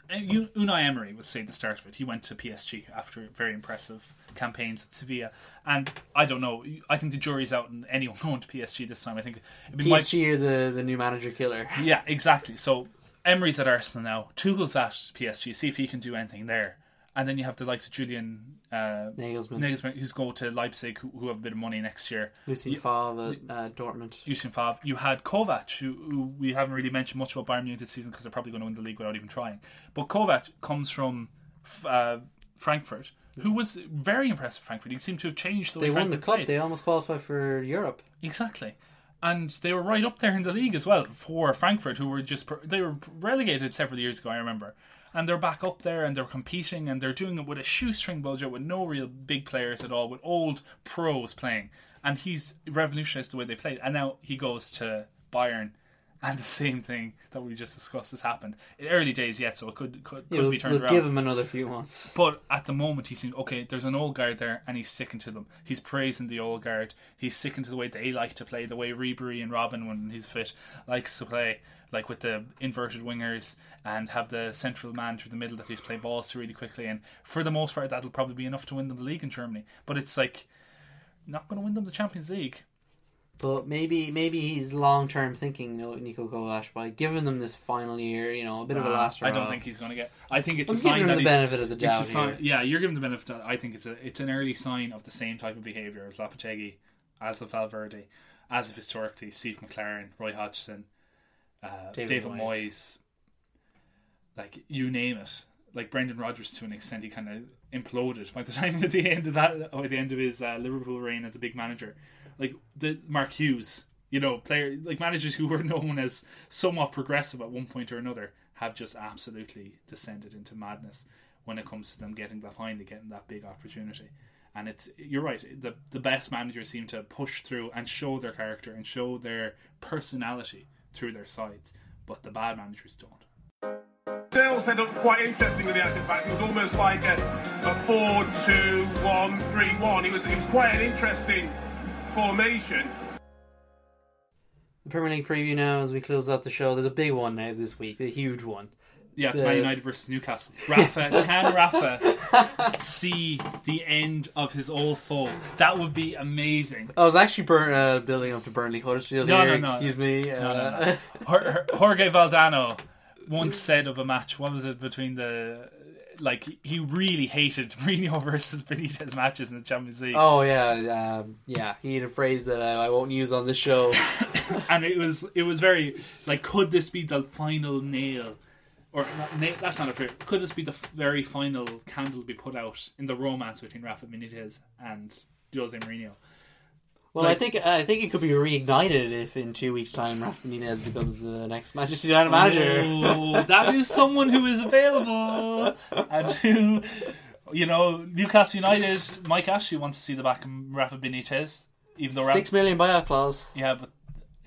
eh, U- Unai Emery was say the start of it. He went to PSG after very impressive campaigns at Sevilla, and I don't know. I think the jury's out on anyone going to PSG this time. I think it might PSG are the, the new manager killer. yeah, exactly. So Emery's at Arsenal now. Tuchel's at PSG. See if he can do anything there. And then you have the likes of Julian uh, Nagelsmann. Nagelsmann, who's going to Leipzig, who, who have a bit of money next year. Lucien Favre at uh, Dortmund. Lucien Favre. You had Kovac, who, who we haven't really mentioned much about Bayern Munich this season because they're probably going to win the league without even trying. But Kovac comes from uh, Frankfurt, who was very impressive. Frankfurt. He seemed to have changed the way They won the cup. played. They almost qualified for Europe. Exactly. And they were right up there in the league as well for Frankfurt, who were just they were relegated several years ago. I remember, and they're back up there and they're competing and they're doing it with a shoestring budget with no real big players at all, with old pros playing. And he's revolutionized the way they played. And now he goes to Bayern, and the same thing that we just discussed has happened. In early days yet, so it could could, could Yeah, be turned we'll around. give him another few months. But at the moment, he seems okay. There's an old guard there, and he's sticking to them. He's praising the old guard. He's sticking to the way they like to play, the way Ribery and Robin, when he's fit, likes to play, like with the inverted wingers and have the central man through the middle that he's play balls to really quickly. And for the most part, that'll probably be enough to win them the league in Germany. But it's like not going to win them the Champions League. But maybe maybe he's long term thinking, you know, Niko Kovac by giving them this final year, you know, a bit of a last I don't think he's going to get. I think it's I'm a sign giving him that the benefit of the doubt sign- here. Yeah, you're giving the benefit. Of, I think it's a it's an early sign of the same type of behavior as Lopetegui, as of Valverde, as of historically Steve McClaren, Roy Hodgson, uh, David David, Moyes. Moyes. Like you name it, like Brendan Rodgers to an extent, he kind of imploded by the time at the end of that, or the end of his uh, Liverpool reign as a big manager. Like the Mark Hughes, you know, player like managers who were known as somewhat progressive at one point or another have just absolutely descended into madness when it comes to them getting behind and getting that big opportunity. And it's you're right. The the best managers seem to push through and show their character and show their personality through their sides, but the bad managers don't. Dale set up quite interesting with the active back. It was almost like a, a 4 2 1 3 1. It was, it was quite an interesting formation. The Premier League preview now as we close out the show. There's a big one now this week, a huge one. Yeah, it's The- Man United versus Newcastle. Rafa, can Rafa see the end of his old foe? That would be amazing. I was actually burn, uh, building up to Burnley Huddersfield No, here. no, no. Excuse me. No, uh, no, no. Jorge Valdano once said of a match, what was it between the. Like, he really hated Mourinho versus Benitez matches in the Champions League. Oh yeah, um, yeah. He had a phrase that I, I won't use on the show. and it was it was very like could this be the final nail or not, na- that's not a fair could this be the very final candle to be put out in the romance between Rafa Benitez and Jose Mourinho Well, Like- I think I think it could be reignited if in two weeks' time Rafa Benitez becomes the next Manchester United manager. oh, that is someone who is available and who you know Newcastle United Mike Ashley wants to see the back of Rafa Benitez even though Six million buyout clause. yeah but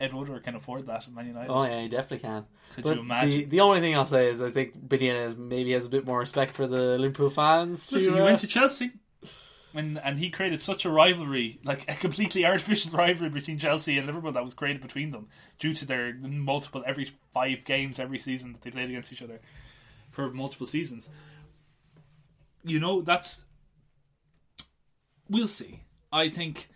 Ed Woodward can afford that at Man United Oh yeah, he definitely can. Could but you imagine? The, the only thing I'll say is I think Benitez maybe has a bit more respect for the Liverpool fans. Listen, to, he uh, went to Chelsea, and and he created such a rivalry, like a completely artificial rivalry between Chelsea and Liverpool that was created between them due to their multiple every five games every season that they played against each other for multiple seasons. You know that's we'll see. I think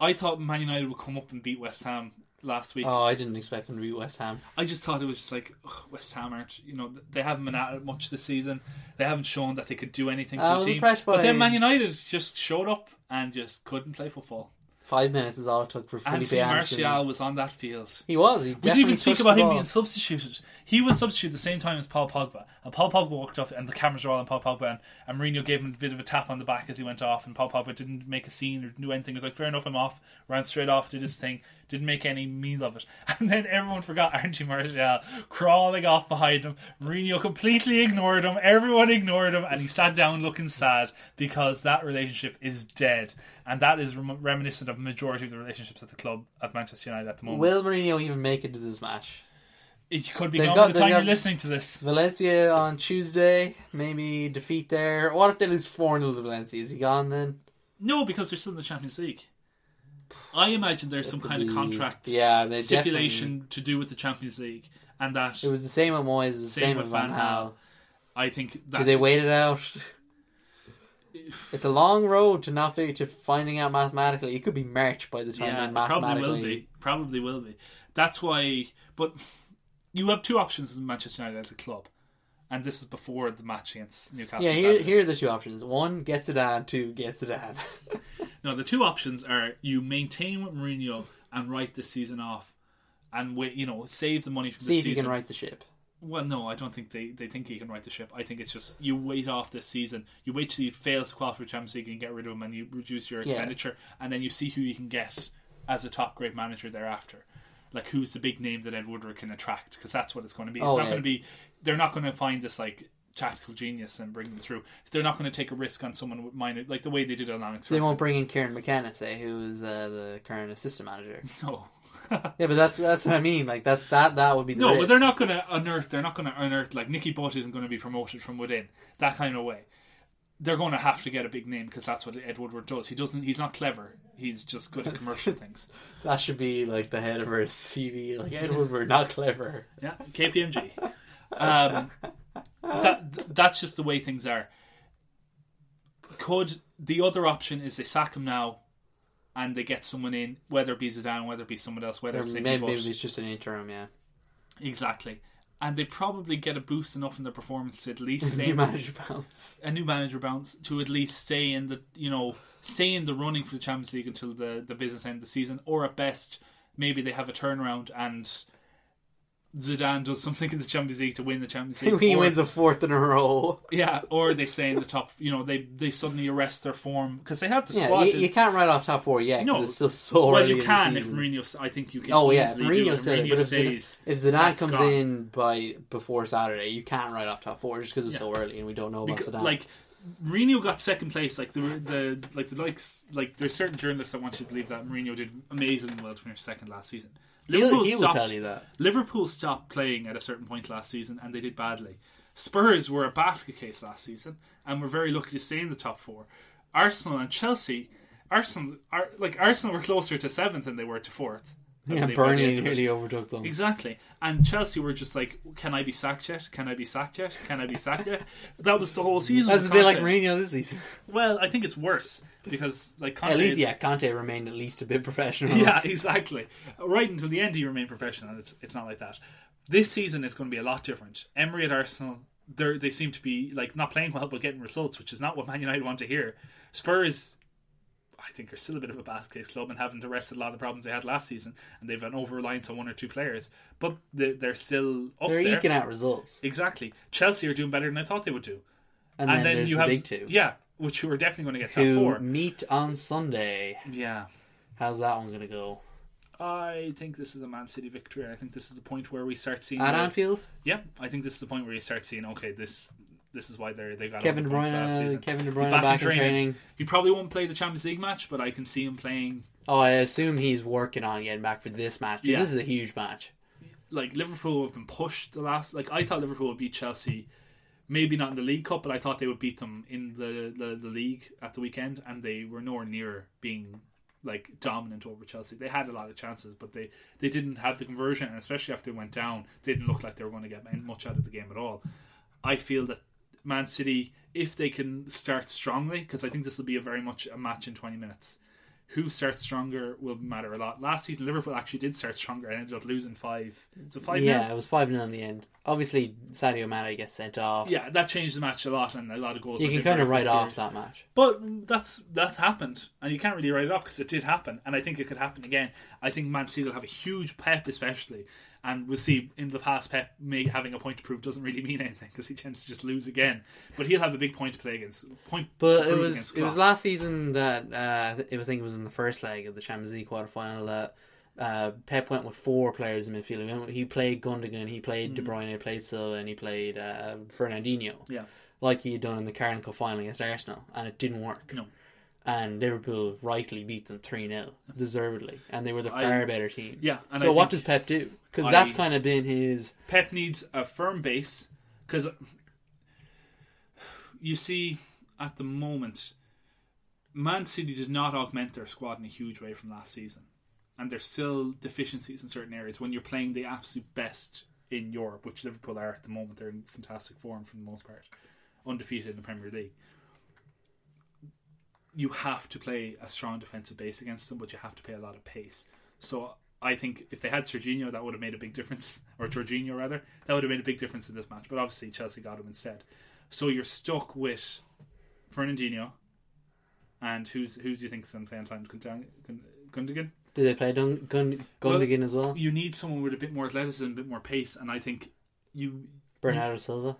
I thought Man United would come up and beat West Ham last week. Oh, I didn't expect him to beat West Ham. I just thought it was just like ugh, West Ham aren't. You know, they haven't been at it much this season. They haven't shown that they could do anything to I the was team. impressed But then Man United just showed up and just couldn't play football. Five minutes is all it took for Felipe Anthony Anderson. Martial was on that field. He was. He We didn't even speak about him being substituted. He was substituted at the same time as Paul Pogba. And Paul Pogba walked off, and the cameras were all on Paul Pogba. And, and Mourinho gave him a bit of a tap on the back as he went off. And Paul Pogba didn't make a scene or do anything. He was like, fair enough, I'm off. Ran straight off, did his thing. Didn't make any meal of it. And then everyone forgot Anthony Martial crawling off behind him. Mourinho completely ignored him. Everyone ignored him. And he sat down looking sad because that relationship is dead. And that is rem- reminiscent of majority of the relationships at the club at Manchester United at the moment. Will Mourinho even make it to this match? It could be They've gone got- by the time you're listening to this. Valencia on Tuesday, maybe defeat there. What if they lose 4 0 to Valencia? Is he gone then? No, because they're still in the Champions League. I imagine there's some kind of contract yeah, stipulation to do with the Champions League, and that It was the same at Moyes, it was the Same same, with with Van. Gaal. I think that Do they wait it out? It's a long road to not figure to finding out mathematically. It could be March by the time yeah, probably will be. Probably will be. That's why. But you have two options in Manchester United as a club, and this is before the match against Newcastle. Yeah, here, here are the two options. One gets it on, two gets it on. No, the two options are you maintain with Mourinho and write the season off, and wait, you know, save the money from See the if you season. can right the ship. Well, no, I don't think they, they think he can right the ship. I think it's just you wait off this season. You wait till he fails to qualify for Champions League and get rid of him, and you reduce your Yeah. expenditure, and then you see who you can get as a top grade manager thereafter. Like who's the big name that Ed Woodward can attract? Because that's what it's going to be. It's Oh, not yeah. going to be. They're not going to find this like tactical genius and bring them through. They're not going to take a risk on someone with minor, like the way they did on Alex. They won't bring in Kieran McKenna, say, who is uh, the current assistant manager. No. Yeah, but that's that's what I mean. Like that's that that would be the No, risk. but they're not going to unearth. They're not going to unearth like Nicky Butt isn't going to be promoted from within that kind of way. They're going to have to get a big name because that's what Ed Woodward does. He doesn't. He's not clever. He's just good at commercial things. That should be like the head of our CV. Like Edward, we're not clever. Yeah, KPMG. Um, that that's just the way things are. Could the other option is they sack him now, and they get someone in, whether it be Zidane, whether it be someone else, whether Or it's maybe, maybe it's just an interim. Yeah, Exactly. And they probably get a boost enough in their performance to at least stay new manager bounce. a new manager bounce to at least stay in the you know stay in the running for the Champions League until the the business end of the season, or at best maybe they have a turnaround and Zidane does something in the Champions League to win the Champions League. he or- wins a fourth in a row. yeah, or they stay in the top. You know, they they suddenly arrest their form because they have the Yeah, squad. you, you can't write off top four yet because No. it's still so well, you can if. Mourinho. I think you can. Oh yeah, Mourinho it. said but if Zidane, stays, if Zidane comes gone. in by before Saturday, you can't write off top four just because it's Yeah. so early and we don't know about Because, Zidane. like Mourinho got second place. Like the the like the likes like there's certain journalists that want you to believe that Mourinho did amazing well to finish second last season. He'll- he will stopped- tell you that. Liverpool stopped playing at a certain point last season, and they did badly. Spurs were a basket case last season, and were very lucky to stay in the top four. Arsenal and Chelsea, Arsenal are like Arsenal were closer to seventh than they were to fourth. Yeah, Burnley end of it. nearly overtook them. Exactly. And Chelsea were just like, can I be sacked yet? Can I be sacked yet? Can I be sacked yet? That was the whole season. That's a bit like Mourinho this season. Well, I think it's worse because like Conte. At least, yeah, Conte remained at least a bit professional. Yeah, exactly. Right until the end, he remained professional. It's it's not like that. This season is going to be a lot different. Emery at Arsenal, they they seem to be like not playing well but getting results, which is not what Man United want to hear. Spurs, I think, are still a bit of a basket case club and haven't arrested a lot of the problems they had last season, and they've an over reliance on one or two players, but they, they're still up They're there. eking out results. Exactly. Chelsea are doing better than I thought they would do. And, then, there's you the have big two. yeah, which you are definitely going to get top four. meet on Sunday. Yeah. How's that one going to go? I think this is a Man City victory. I think this is the point where we start seeing At Anfield? Yeah, I think this is the point where you start seeing okay, this this is why they they got Kevin De last Bruyne, season. Kevin De Bruyne back, in training. He probably won't play the Champions League match, but I can see him playing Oh, I assume he's working on getting back for this match. Yeah. This is a huge match. like Liverpool have been pushed the last like I thought Liverpool would beat Chelsea maybe not in the League Cup, but I thought they would beat them in the, the, the league at the weekend and they were nowhere near being like dominant over Chelsea. They had a lot of chances, but they, they didn't have the conversion and especially after they went down, they didn't look like they were going to get much out of the game at all. I feel that Man City, if they can start strongly, because I think this will be a very much a match in 20 minutes. Who starts stronger will matter a lot. Last season, Liverpool actually did start stronger and ended up losing five. So five. yeah, nil? it was 5 0 in the end. Obviously, Sadio Mane gets sent off. Yeah, that changed the match a lot, and a lot of goals. You can kind of write off that match. But that's that's happened, and you can't really write it off because it did happen, and I think it could happen again. I think Man City will have a huge Pep, especially, and we'll see in the past Pep may having a point to prove doesn't really mean anything because he tends to just lose again. But he'll have a big point to play against. Point, But it was it was last season that uh, it, I think it was in the first leg of the Champions League quarterfinal that uh, Pep went with four players in midfield. He He played Gundogan, he played De Bruyne, he played Silva, and he played uh, Fernandinho. Mm. Yeah. like he had done in the Carling Cup final against Arsenal, and it didn't work. No. And Liverpool rightly beat them 3 0, deservedly. And they were the I- far better team. Yeah, and so I what does Pep do? Because that's kind of been his. Pep needs a firm base because you see at the moment, Man City did not augment their squad in a huge way from last season, and there's still deficiencies in certain areas. When you're playing the absolute best in Europe, which Liverpool are at the moment, they're in fantastic form for the most part, undefeated in the Premier League. You have to play a strong defensive base against them, but you have to play a lot of pace. So I think if they had Serginho, that would have made a big difference, or Jorginho rather, that would have made a big difference in this match. But obviously Chelsea got him instead. So you're stuck with Fernandinho, and who's who do you think is going to play on time? Gundogan? Do they play Dun- Gun- Gundogan as well? You need someone with a bit more athleticism, a bit more pace, and I think you. Bernardo Silva?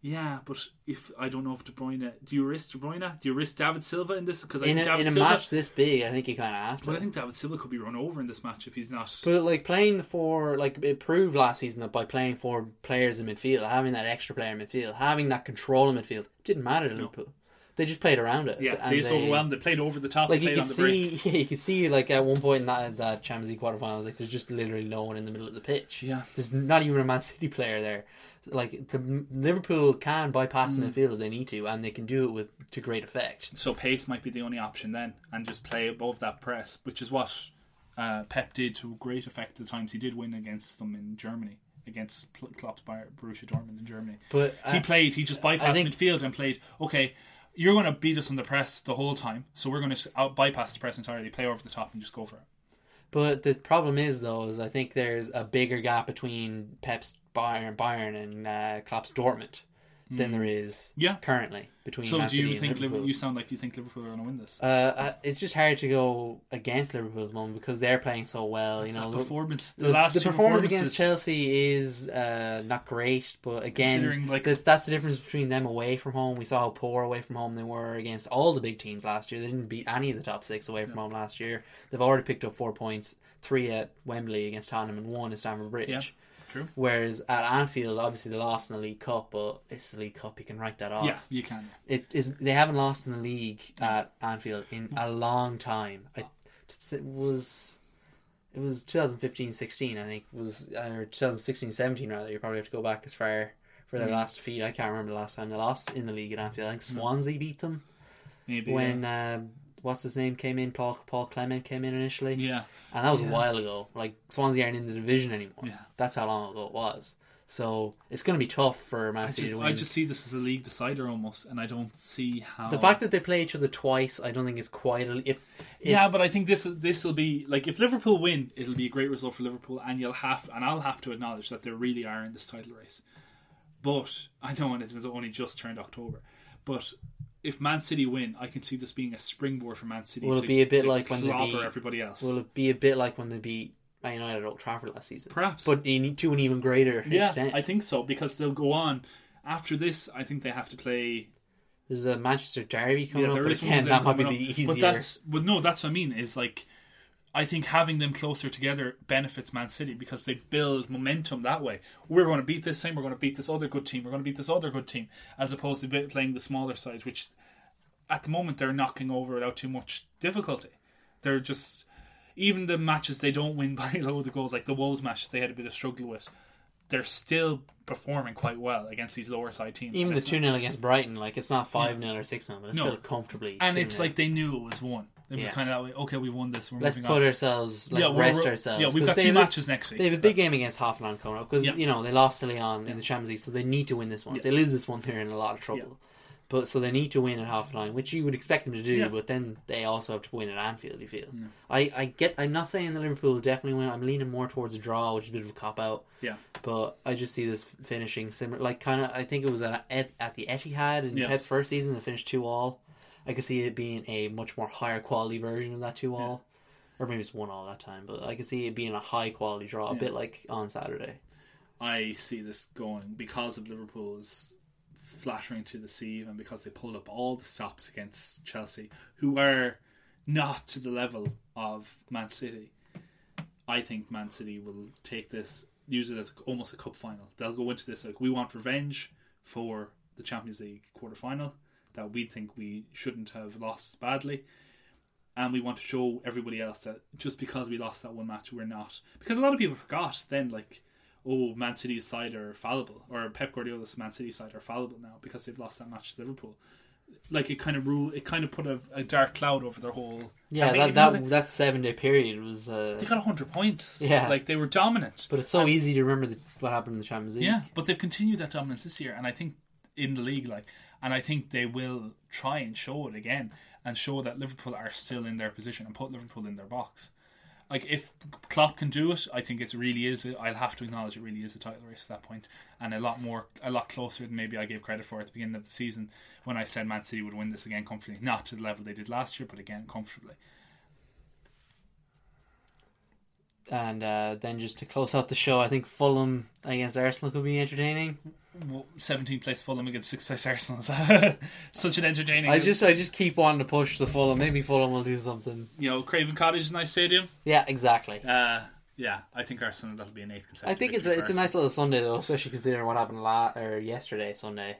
Yeah, but if I don't know if De Bruyne, do you risk De Bruyne? Do you risk David Silva in this? Because I In a, in a Silva, match this big, I think you kind of have to. But I think David Silva could be run over in this match if he's not. But like playing the four, like it proved last season that by playing four players in midfield, having that extra player in midfield, having that control in midfield, didn't matter to Liverpool. They just played around it. yeah, and they just overwhelmed. They played over the top. Like you played could on break. see, yeah, you could see like at one point in that that Champions League quarterfinals, like there's just literally no one in the middle of the pitch. Yeah. there's not even a Man City player there. Like the Liverpool can bypass Mm. the midfield if they need to, and they can do it with to great effect. So pace might be the only option then, and just play above that press, which is what uh, Pep did to great effect. At the times he did win against them in Germany, against Klopp's Bayer- Borussia Dortmund in Germany. But, he uh, played. He just bypassed think- midfield and played. Okay, you're going to beat us on the press the whole time, so we're going to bypass the press entirely, play over the top, and just go for it. But the problem is, though, is I think there's a bigger gap between Pep's Bayern, Bayern and uh, Klopp's Dortmund than there is Yeah. currently between. So Man do City you and think Liverpool. Liverpool, you sound like you think Liverpool are going to win this? Uh, uh, it's just hard to go against Liverpool at the moment because they're playing so well. You know, That performance- the the, last the performance against Chelsea is uh, not great, but again, like- that's, that's the difference between them away from home. We saw how poor away from home they were against all the big teams last year. They didn't beat any of the top six away from home last year. They've already picked up four points, three at Wembley against Tottenham and one at Stamford Bridge. Yeah, true. Whereas at Anfield, obviously they lost in the League Cup, but it's the League Cup. You can write that off. Yeah, you can. It is. They haven't lost in the league at Anfield in a long time. I, it was. It was 2015-16, I think. Was or 2016-17 rather. You probably have to go back as far for their Mm. last defeat. I can't remember the last time they lost in the league at Anfield. I think Swansea beat them Maybe when uh, what's his name came in. Paul Paul Clement came in initially. Yeah. and that was Yeah. a while ago. Like Swansea aren't in the division anymore. Yeah. that's how long ago it was. So it's going to be tough for Man I City just, to I just see this as a league decider almost, and I don't see how the fact that they play each other twice, I don't think is quite. A, if, if yeah, but I think this this will be like if Liverpool win, it'll be a great result for Liverpool, and you'll have and I'll have to acknowledge that they really are in this title race. But I know and it's only just turned October, but if Man City win, I can see this being a springboard for Man City. will to, it be a bit like when they beat everybody else? Will it be a bit like when they beat Man United at Old Trafford last season? Perhaps. but need to an even greater yeah, extent. I think so because they'll go on after this. I think they have to play There's a Manchester Derby coming up, there but again, that might be coming the easier. But that's but no, that's what I mean. Is like I think having them closer together benefits Man City because they build momentum that way. We're going to beat this team. We're going to beat this other good team. We're going to beat this other good team, as opposed to playing the smaller sides, which at the moment they're knocking over without too much difficulty. They're just even the matches they don't win by a load of goals, like the Wolves match they had a bit of struggle with. They're still performing quite well against these lower side teams. even the two 0 against Brighton, like it's not five 0 or six 0 but it's No. still comfortably. and 2-0. it's like they knew it was won. It was Yeah. kind of that way. Okay, we won this. We're let's moving put on. ourselves, we're- rest we're- ourselves. yeah, we've 'cause got they two have a- matches next week. They have a big That's- game against Hoffenheim coming up because Yeah. you know they lost to Lyon in the Champions League, so they need to win this one. If they lose this one, they're in a lot of trouble. But so they need to win at Hoffenheim, which you would expect them to do. Yeah. But then they also have to win at Anfield. You feel? I, I get. I'm not saying that Liverpool will definitely win. I'm leaning more towards a draw, which is a bit of a cop out. Yeah. But I just see this finishing similar, like kind of. I think it was at at, at the Etihad in Yeah. Pep's first season. It finished two all. I could see it being a much more higher quality version of that two all, or maybe it's one all that time. But I could see it being a high quality draw, a Yeah. bit like on Saturday. I see this going because of Liverpool's flattering to the deceive and because they pulled up all the stops against Chelsea, who were not to the level of Man City. I think Man City will take this, use it as almost a cup final. They'll go into this like we want revenge for the Champions League quarter final that we think we shouldn't have lost badly. And we want to show everybody else that just because we lost that one match, we're not. Because a lot of people forgot then, like, oh, Man City's side are fallible, or Pep Guardiola's Man City side are fallible now because they've lost that match to Liverpool. Like it kind of rule, it kind of put a, a dark cloud over their whole. Yeah, I mean, that even though that, that seven day period was. Uh, they, they got hundred points. Yeah. like they were dominant. but it's so easy to remember the, what happened in the Champions League. Yeah, but they've continued that dominance this year, and I think in the league, like, and I think they will try and show it again and show that Liverpool are still in their position and put Liverpool in their box. Like, if Klopp can do it, I think it really is. I'll have to acknowledge it really is a title race at that point, and a lot more, a lot closer than maybe I gave credit for at the beginning of the season when I said Man City would win this again comfortably, not to the level they did last year, but again comfortably. And uh, then just to close out the show, I think Fulham against Arsenal could be entertaining. Well, 17th place Fulham against 6th place Arsenal. Such an entertaining. I just I just keep wanting to push the Fulham. Maybe Fulham will do something. you know, Craven Cottage is a nice stadium. Yeah, exactly. Uh, yeah, I think Arsenal that'll be an eighth I think it's a, it's a nice little Sunday though, especially considering what happened la- or yesterday Sunday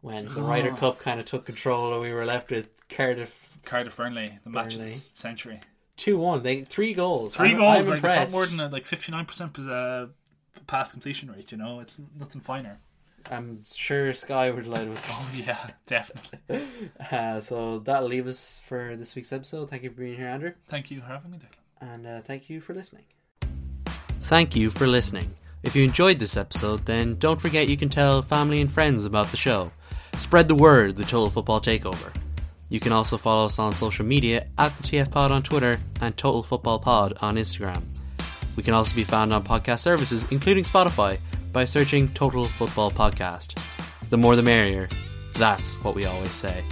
when the Ryder Oh. Cup kind of took control and we were left with Cardiff. Cardiff Burnley, the match of the century. two one. They three goals. 3 I'm, goals, I'm like impressed. more than a, like fifty nine percent uh, pass completion rate. You know, it's nothing finer. I'm sure Sky were delighted with this. Oh yeah, definitely. Uh, so that'll leave us for this week's episode. Thank you for being here, Andrew. Thank you for having me, Declan. and uh, thank you for listening. Thank you for listening. If you enjoyed this episode, then don't forget you can tell family and friends about the show. Spread the word, the Total Football Takeover. You can also follow us on social media at the TF Pod on Twitter and Total Football Pod on Instagram. We can also be found on podcast services, including Spotify, by searching Total Football Podcast. The more the merrier. That's what we always say.